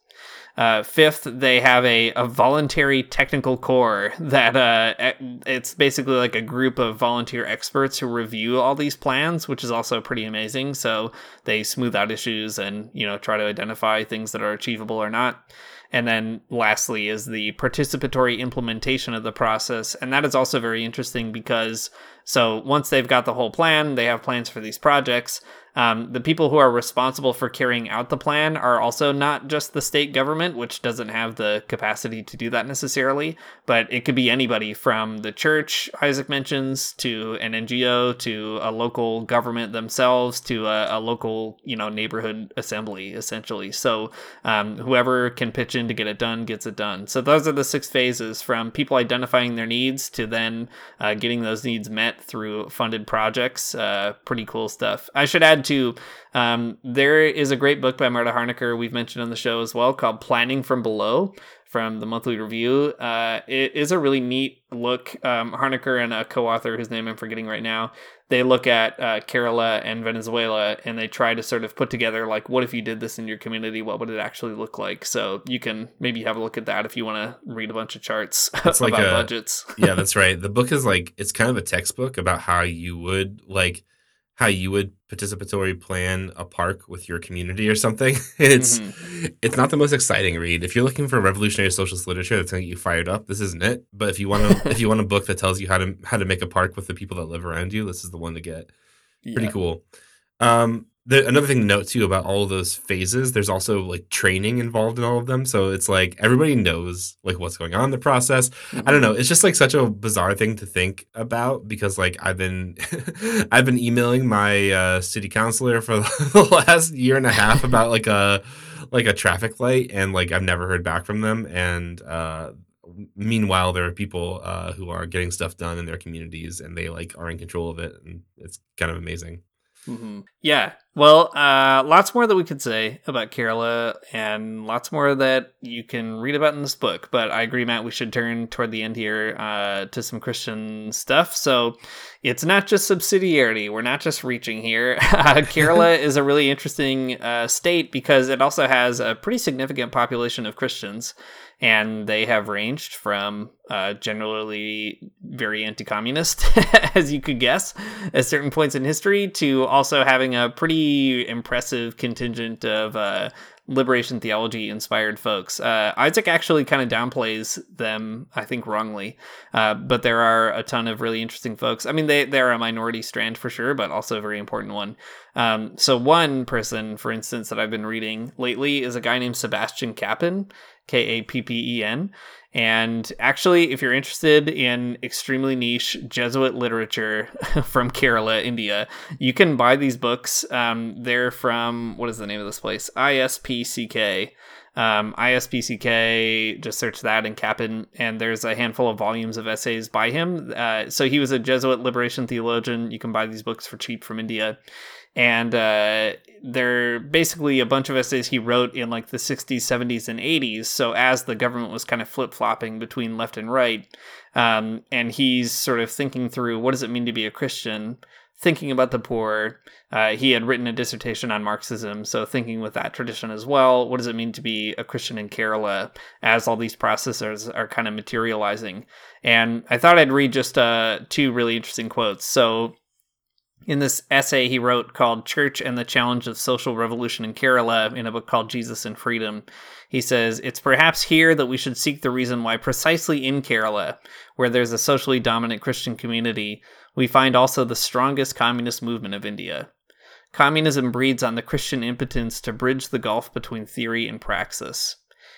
Uh, fifth, they have a, a voluntary technical core that uh, it's basically like a group of volunteer experts who review all these plans, which is also pretty amazing. So they smooth out issues and you know try to identify things that are achievable or not. And then lastly is the participatory implementation of the process. And that is also very interesting because so once they've got the whole plan, they have plans for these projects. Um, the people who are responsible for carrying out the plan are also not just the state government, which doesn't have the capacity to do that necessarily, but it could be anybody from the church, Isaac mentions, to an NGO, to a local government themselves, to a, a local, you know, neighborhood assembly, essentially. So um, whoever can pitch in to get it done gets it done. So those are the six phases from people identifying their needs to then uh, getting those needs met through funded projects. Uh, pretty cool stuff. I should add to um, there is a great book by Marta Harnecker we've mentioned on the show as well called Planning from Below from the Monthly Review. Uh, it is a really neat look. Um, and a co-author whose name I'm forgetting right now, they look at uh, Kerala and Venezuela and they try to sort of put together like, what if you did this in your community? What would it actually look like? So you can maybe have a look at that if you want to read a bunch of charts about like a, budgets. yeah, that's right. The book is like it's kind of a textbook about how you would like how you would participatory plan a park with your community or something. it's mm-hmm. it's not the most exciting read. If you're looking for revolutionary socialist literature that's going to get you fired up, this isn't it. But if you want to if you want a book that tells you how to how to make a park with the people that live around you, this is the one to get. Pretty yeah. cool. Um, the, another thing to note too about all of those phases, there's also like training involved in all of them. So it's like everybody knows like what's going on in the process. I don't know. It's just like such a bizarre thing to think about because like I've been I've been emailing my uh, city councilor for the last year and a half about like a like a traffic light and like I've never heard back from them and uh meanwhile there are people uh who are getting stuff done in their communities and they like are in control of it and it's kind of amazing. Mm-hmm. Yeah. Well, uh, lots more that we could say about Kerala, and lots more that you can read about in this book. But I agree, Matt. We should turn toward the end here uh, to some Christian stuff. So it's not just subsidiarity. We're not just reaching here. Kerala is a really interesting uh, state because it also has a pretty significant population of Christians and they have ranged from uh, generally very anti-communist, as you could guess, at certain points in history, to also having a pretty impressive contingent of uh, liberation theology inspired folks. Uh, Isaac actually kind of downplays them, I think wrongly, uh, but there are a ton of really interesting folks. I mean, they they're a minority strand for sure, but also a very important one. Um, so one person, for instance, that I've been reading lately is a guy named Sebastian Kappen, K A P P E N. And actually, if you're interested in extremely niche Jesuit literature from Kerala, India, you can buy these books. Um, they're from, what is the name of this place? ISPCK. Um, ISPCK, just search that in Kappen, and there's a handful of volumes of essays by him. Uh, so he was a Jesuit liberation theologian. You can buy these books for cheap from India and uh, they're basically a bunch of essays he wrote in like the 60s 70s and 80s so as the government was kind of flip-flopping between left and right um, and he's sort of thinking through what does it mean to be a christian? Thinking about the poor. Uh, he had written a dissertation on marxism so thinking with that tradition as well. What does it mean to be a christian in kerala as all these processes are kind of materializing? And i thought i'd read just uh, two really interesting quotes. So in this essay he wrote called Church and the Challenge of Social Revolution in Kerala in a book called Jesus and Freedom. He says, It's perhaps here that we should seek the reason why, precisely in Kerala, where there's a socially dominant Christian community, we find also the strongest communist movement of India. Communism breeds on the Christian impotence to bridge the gulf between theory and praxis.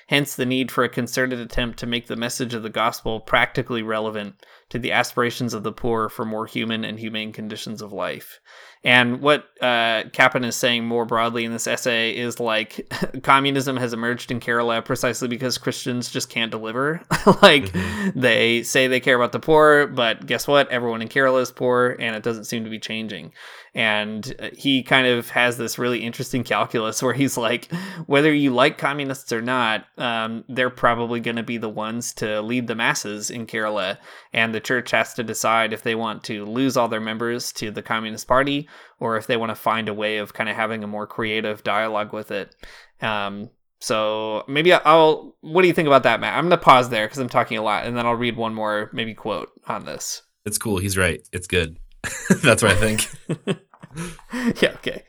Hence, the need for a concerted attempt to make the message of the gospel practically relevant to the aspirations of the poor for more human and humane conditions of life. And what uh, Kappen is saying more broadly in this essay is like communism has emerged in Kerala precisely because Christians just can't deliver. like mm-hmm. they say they care about the poor, but guess what? Everyone in Kerala is poor, and it doesn't seem to be changing and uh, he kind of has this really interesting calculus where he's like whether you like communists or not um, they're probably going to be the ones to lead the masses in kerala and the church has to decide if they want to lose all their members to the communist party or if they want to find a way of kind of having a more creative dialogue with it um, so maybe I'll. What do you think about that, Matt? I'm gonna pause there because I'm talking a lot, and then I'll read one more maybe quote on this. It's cool. He's right. It's good. That's what I think. yeah, okay.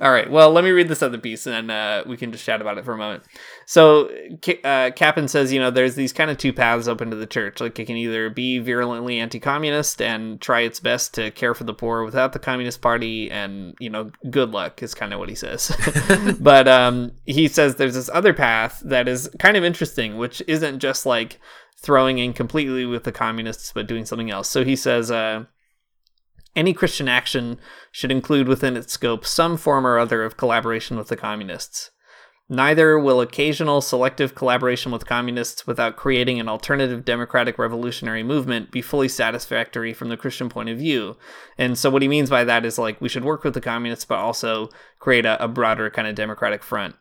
All right. Well, let me read this other piece and uh, we can just chat about it for a moment. So, uh, Kappen says, you know, there's these kind of two paths open to the church. Like, it can either be virulently anti communist and try its best to care for the poor without the Communist Party, and, you know, good luck is kind of what he says. but um, he says there's this other path that is kind of interesting, which isn't just like throwing in completely with the communists, but doing something else. So, he says, uh, any Christian action should include within its scope some form or other of collaboration with the communists. Neither will occasional selective collaboration with communists without creating an alternative democratic revolutionary movement be fully satisfactory from the Christian point of view. And so, what he means by that is like we should work with the communists, but also create a, a broader kind of democratic front.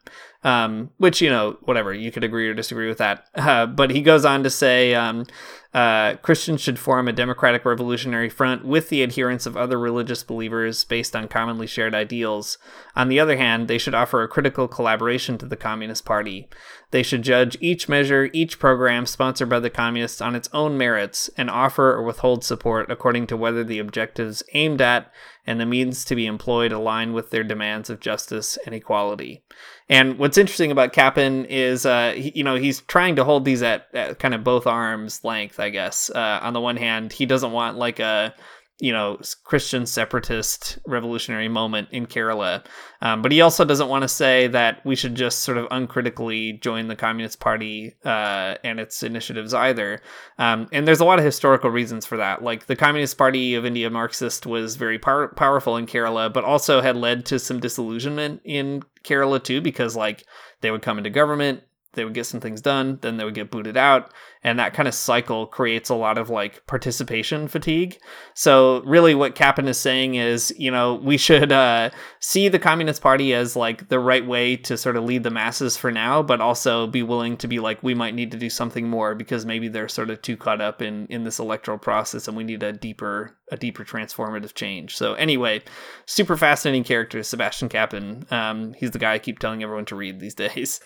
Um, which, you know, whatever, you could agree or disagree with that. Uh, but he goes on to say, um, uh, Christians should form a democratic revolutionary front with the adherence of other religious believers based on commonly shared ideals. On the other hand, they should offer a critical collaboration to the Communist Party. They should judge each measure, each program sponsored by the Communists on its own merits and offer or withhold support according to whether the objectives aimed at and the means to be employed align with their demands of justice and equality. And what's interesting about Kappen is, uh, he, you know, he's trying to hold these at, at, kind of both arms length, I guess. Uh, on the one hand, he doesn't want like a you know Christian separatist revolutionary moment in Kerala. Um, but he also doesn't want to say that we should just sort of uncritically join the Communist Party uh, and its initiatives either. Um, and there's a lot of historical reasons for that. Like the Communist Party of India, Marxist, was very power- powerful in Kerala, but also had led to some disillusionment in Kerala too, because like they would come into government, they would get some things done, then they would get booted out, and that kind of cycle creates a lot of like participation fatigue. So really, what Kappen is saying is, you know, we should uh, see the Communist Party as like the right way to sort of lead the masses for now, but also be willing to be like, we might need to do something more because maybe they're sort of too caught up in in this electoral process, and we need a deeper a deeper transformative change. So anyway, super fascinating character, Sebastian Kappen. Um, he's the guy I keep telling everyone to read these days.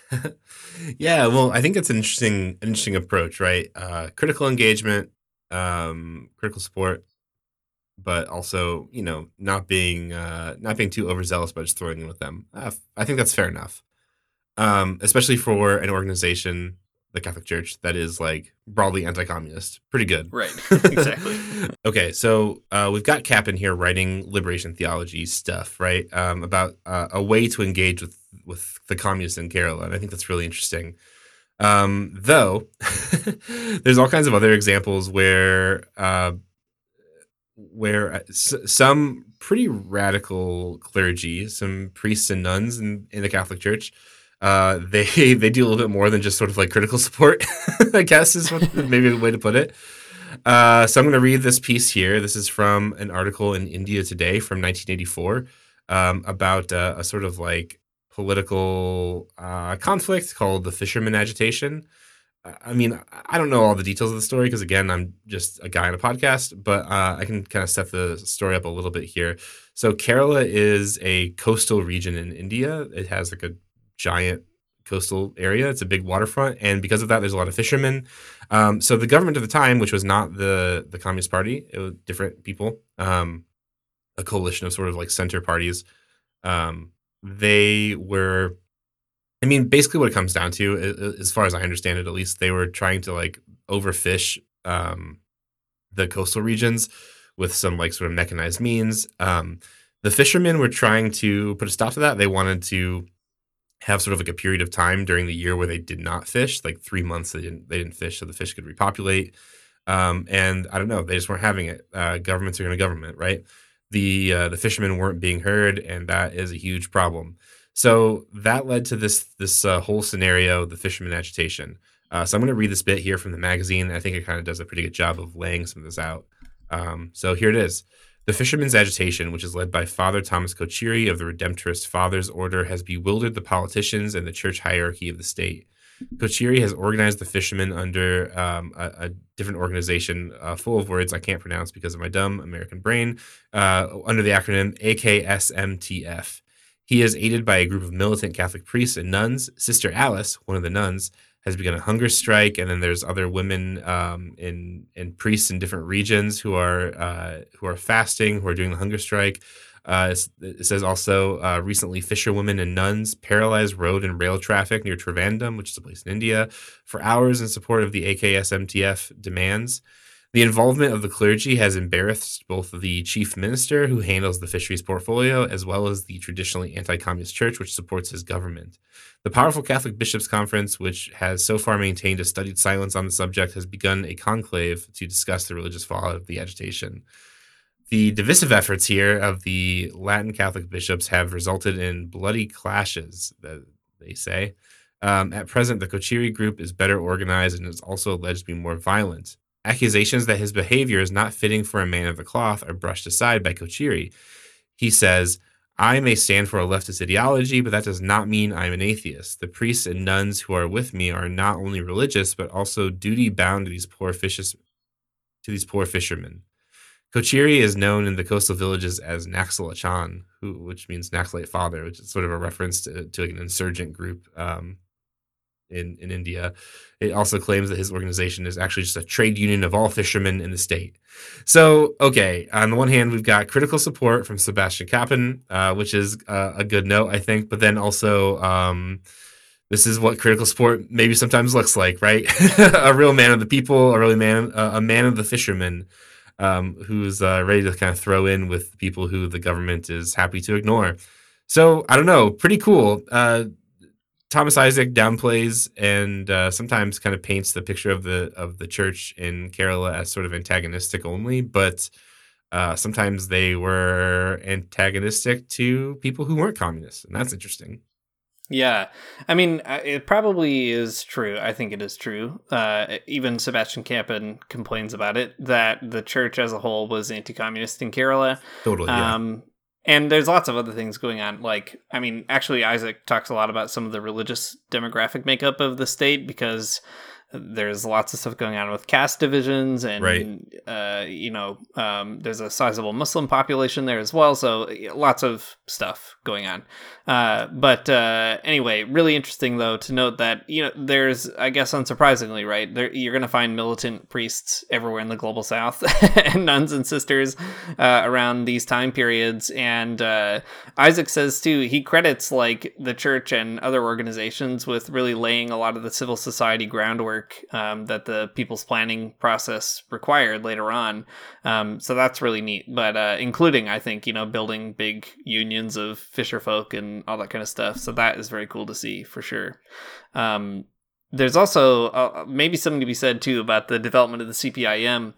yeah, well, I think it's an interesting, interesting approach, right? Uh, critical engagement, um, critical support, but also, you know, not being uh, not being too overzealous about just throwing in with them. Uh, I think that's fair enough, um, especially for an organization, the Catholic Church, that is like broadly anti-communist. Pretty good, right? Exactly. okay, so uh, we've got Kappen here writing liberation theology stuff, right? Um, about uh, a way to engage with with the communists in Kerala, and I think that's really interesting. Um, though there's all kinds of other examples where uh, where uh, s- some pretty radical clergy, some priests and nuns in, in the Catholic Church, uh, they they do a little bit more than just sort of like critical support. I guess is what, maybe a way to put it. Uh, so I'm going to read this piece here. This is from an article in India Today from 1984 um, about uh, a sort of like political uh, conflict called the Fisherman Agitation. I mean, I don't know all the details of the story because, again, I'm just a guy on a podcast, but uh, I can kind of set the story up a little bit here. So, Kerala is a coastal region in India. It has like a giant coastal area. It's a big waterfront, and because of that, there's a lot of fishermen. Um, so, the government at the time, which was not the the Communist Party, it was different people, um, a coalition of sort of like center parties. Um, they were I mean, basically, what it comes down to, as far as I understand it, at least, they were trying to like overfish um, the coastal regions with some like sort of mechanized means. Um, the fishermen were trying to put a stop to that. They wanted to have sort of like a period of time during the year where they did not fish, like three months they didn't they didn't fish, so the fish could repopulate. Um, and I don't know, they just weren't having it. Uh, governments are going to government, right? The uh, the fishermen weren't being heard, and that is a huge problem. So that led to this this uh, whole scenario, the fisherman agitation. Uh, so I'm going to read this bit here from the magazine. I think it kind of does a pretty good job of laying some of this out. Um, so here it is. The fishermen's agitation, which is led by Father Thomas Kocherry of the Redemptorist Fathers Order, has bewildered the politicians and the church hierarchy of the state. Kocherry has organized the fishermen under um, a, a, different organization uh, full of words I can't pronounce because of my dumb American brain, uh, under the acronym AKSMTF. He is aided by a group of militant Catholic priests and nuns. Sister Alice, one of the nuns, has begun a hunger strike, and then there's other women um, in and priests in different regions who are uh, who are fasting, who are doing the hunger strike. Uh, it says also uh, recently fisherwomen and nuns paralyzed road and rail traffic near Trivandrum, which is a place in India, for hours in support of the AKSMTF demands. The involvement of the clergy has embarrassed both the chief minister, who handles the fisheries portfolio, as well as the traditionally anti communist church, which supports his government. The powerful Catholic Bishops' Conference, which has so far maintained a studied silence on the subject, has begun a conclave to discuss the religious fallout of the agitation. The divisive efforts here of the Latin Catholic bishops have resulted in bloody clashes, they say. Um, at present, the Kocherry group is better organized and is also alleged to be more violent. Accusations that his behavior is not fitting for a man of the cloth are brushed aside by Kocherry. He says, I may stand for a leftist ideology, but that does not mean I'm an atheist. The priests and nuns who are with me are not only religious, but also duty bound to these poor fishes to these poor fishermen. Kocherry is known in the coastal villages as Naxalachan, who which means Naxalite father, which is sort of a reference to, to like an insurgent group um, in, in India. It also claims that his organization is actually just a trade union of all fishermen in the state. So, okay, on the one hand, we've got critical support from Sebastian Kappen, uh, which is uh, a good note, I think, but then also. Um, this is what critical support maybe sometimes looks like, right? a real man of the people, a really man, uh, a man of the fishermen. um, who's uh, ready to kind of throw in with people who the government is happy to ignore. So I don't know, pretty cool. Thomas Isaac downplays and uh, sometimes kind of paints the picture of the of the church in Kerala as sort of antagonistic only, but uh, sometimes they were antagonistic to people who weren't communists, and that's interesting. Yeah, I mean, uh, it probably is true. I think it is true. Uh, even Sebastian Kappen complains about it that the church as a whole was anti-communist in Kerala. Totally. Yeah. And there's lots of other things going on. Like, I mean, actually, Isaac talks a lot about some of the religious demographic makeup of the state because there's lots of stuff going on with caste divisions and Right. uh, you know um, there's a sizable muslim population there as well. So lots of stuff going on. Uh, but uh, anyway really interesting though to note that you know there's i guess unsurprisingly right there you're going to find militant priests everywhere in the global south and nuns and sisters uh, around these time periods. And uh, isaac says too he credits like the church and other organizations with really laying a lot of the civil society groundwork um, that the people's planning process required later on. Um, so that's really neat. But uh, including, I think, you know, building big unions of fisher folk and all that kind of stuff. So that is very cool to see for sure. Um, there's also uh, maybe something to be said too about the development of the CPIM.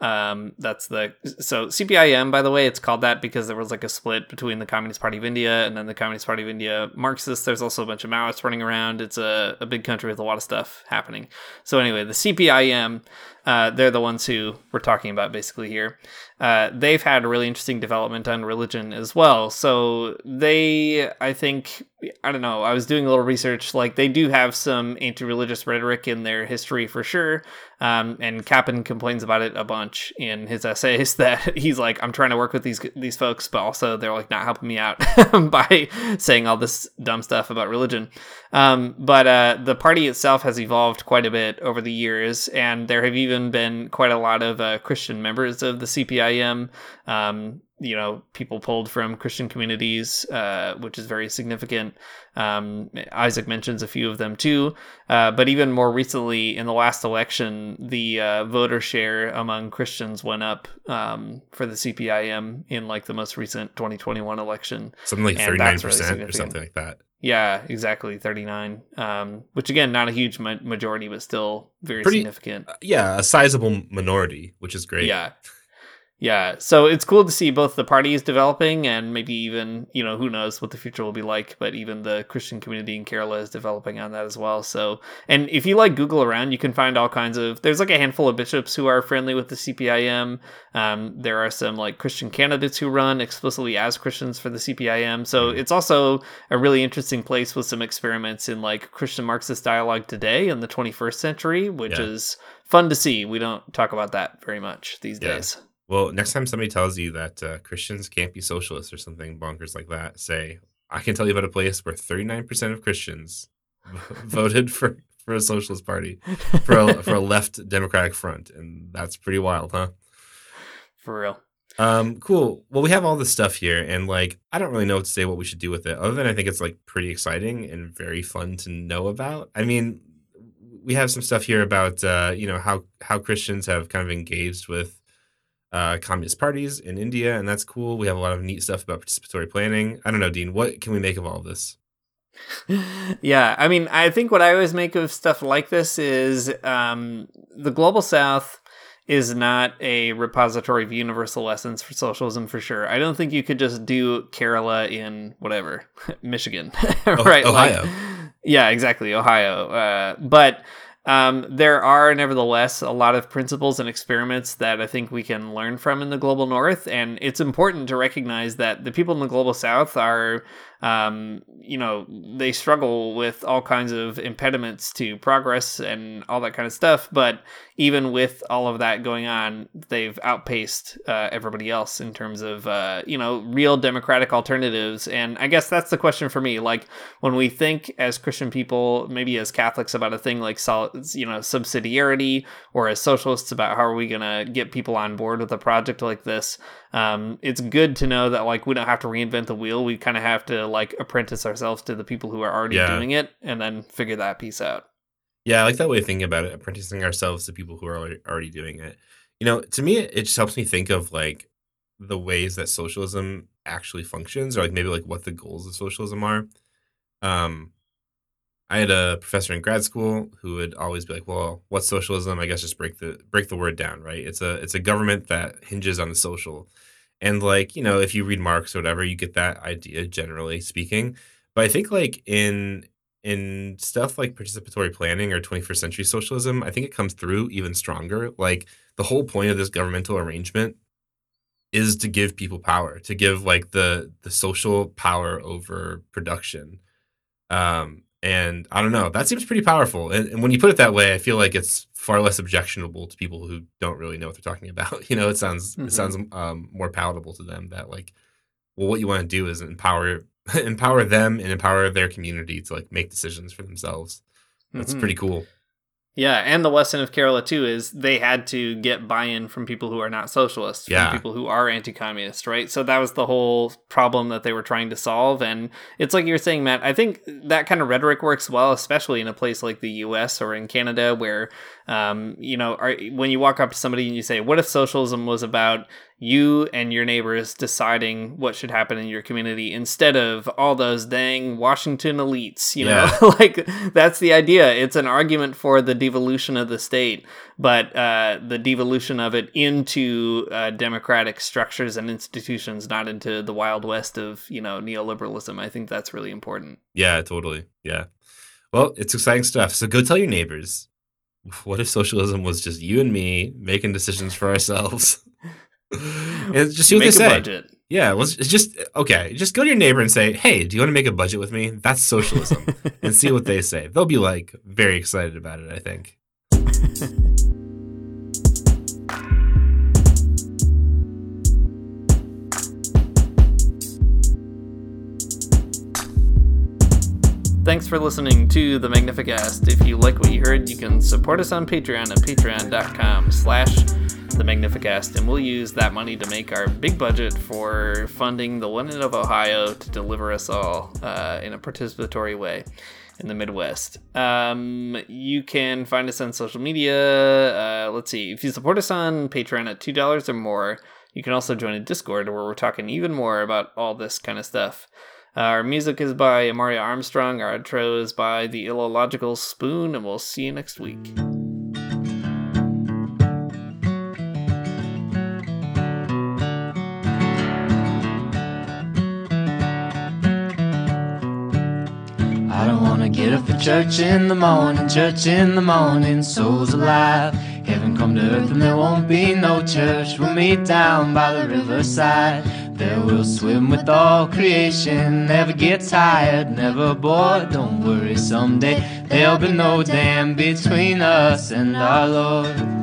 Um, that's the so CPIM. By the way, it's called that because there was like a split between the Communist Party of India and then the Communist Party of India Marxists. There's also a bunch of Maoists running around. It's a, a big country with a lot of stuff happening. So anyway, the CPIM, uh, they're the ones who we're talking about basically here. Uh, they've had a really interesting development on religion as well. So they, I think, I don't know. I was doing a little research. Like they do have some anti-religious rhetoric in their history for sure. Um, and Kappen complains about it a bunch in his essays. That he's like, I'm trying to work with these these folks, but also they're like not helping me out by saying all this dumb stuff about religion. Um, but uh, the party itself has evolved quite a bit over the years, and there have even been quite a lot of uh, Christian members of the CPIM. Um, you know, people pulled from Christian communities, uh, which is very significant. Um, Isaac mentions a few of them too. Uh, but even more recently, in the last election, the uh, voter share among Christians went up um, for the CPIM in like the most recent 2021 election. Something like thirty nine that's really percent or something like that. Yeah, exactly, 39. Um, which again, not a huge ma- majority, but still very Pretty- significant. Yeah, a sizable minority, which is great. Yeah. Yeah. So it's cool to see both the parties developing and maybe even, you know, who knows what the future will be like, but even the Christian community in Kerala is developing on that as well. So, and if you like Google around, you can find all kinds of, there's like a handful of bishops who are friendly with the CPIM. Um, there are some like Christian candidates who run explicitly as Christians for the CPIM. So it's also a really interesting place with some experiments in like Christian Marxist dialogue today in the 21st century, which Yeah. is fun to see. We don't talk about that very much these Yeah. days. Well, next time somebody tells you that uh, Christians can't be socialists or something bonkers like that, say, I can tell you about a place where 39% of Christians voted for, for a socialist party, for a, for a left democratic front. And that's pretty wild, huh? For real. Um, cool. Well, we have all this stuff here, and like, I don't really know what to say what we should do with it, other than I think it's like pretty exciting and very fun to know about. I mean, we have some stuff here about uh, you know how how Christians have kind of engaged with uh, communist parties in India, and that's cool. We have a lot of neat stuff about participatory planning. I don't know, Dean. What can we make of all of this? yeah, I mean, I think what I always make of stuff like this is um, the global south is not a repository of universal lessons for socialism for sure. I don't think you could just do Kerala in whatever Michigan, right? Ohio. Like, yeah, exactly, Ohio. Uh, but um, there are nevertheless a lot of principles and experiments that I think we can learn from in the global north, and it's important to recognize that the people in the global south are, um, you know, they struggle with all kinds of impediments to progress and all that kind of stuff. But even with all of that going on, they've outpaced uh, everybody else in terms of, uh, you know, real democratic alternatives. And I guess that's the question for me. Like when we think as Christian people, maybe as Catholics about a thing like, you know, subsidiarity, or as socialists about how are we going to get people on board with a project like this, um, it's good to know that like we don't have to reinvent the wheel. We kind of have to like apprentice ourselves to the people who are already Yeah. doing it and then figure that piece out. Yeah, I like that way of thinking about it, apprenticing ourselves to people who are already, already doing it. you know, to me, it just helps me think of like the ways that socialism actually functions, or like maybe like what the goals of socialism are. Um, I had a professor in grad school who would always be like, "Well, what's socialism? I guess just break the break the word down, right? It's a it's a government that hinges on the social." And like, you know, if you read Marx or whatever, you get that idea generally speaking. But I think like in in stuff like participatory planning or 21st century socialism, I think it comes through even stronger. Like the whole point of this governmental arrangement is to give people power, to give like the the social power over production. Um, and I don't know, that seems pretty powerful. And, and when you put it that way, I feel like it's far less objectionable to people who don't really know what they're talking about. You know, it sounds Mhm. it sounds um, more palatable to them that like, well, what you want to do is empower empower them and empower their community to like make decisions for themselves. That's Mhm. pretty cool. Yeah, and the lesson of Kerala too is they had to get buy-in from people who are not socialists, from Yeah. people who are anti-communist, right? So that was the whole problem that they were trying to solve. And it's like you're saying, Matt. I think that kind of rhetoric works well, especially in a place like the U.S. or in Canada, where um, you know, are, when you walk up to somebody and you say, "What if socialism was about you and your neighbors deciding what should happen in your community instead of all those dang Washington elites?" You know, like that's the idea. It's an argument for the devolution of the state, but uh, the devolution of it into uh, democratic structures and institutions, not into the wild west of you know neoliberalism. I think that's really important. Yeah, totally. Yeah. Well, it's exciting stuff. So go tell your neighbors. What if socialism was just you and me making decisions for ourselves? and just see what Make they a say. budget. Yeah, let's just okay. Just go to your neighbor and say, "Hey, do you want to make a budget with me?" That's socialism, and see what they say. They'll be like very excited about it. I think. Thanks for listening to the Magnificast. If you like what you heard, you can support us on Patreon at patreon.com slash the Magnificast, and we'll use that money to make our big budget for funding the London of Ohio to deliver us all uh, in a participatory way in the Midwest. Um, you can find us on social media. Uh, let's see. If you support us on Patreon at $2 or more, you can also join a Discord where we're talking even more about all this kind of stuff. Our music is by Amaryah Armstrong. Our intro is by The Illogical Spoon, and we'll see you next week. I don't wanna get up for church in the morning, church in the morning, souls alive. Heaven come to earth and there won't be no church. We'll meet down by the riverside. There we'll swim with all creation. Never get tired, never bored. Don't worry, someday there'll be no dam between us and our Lord.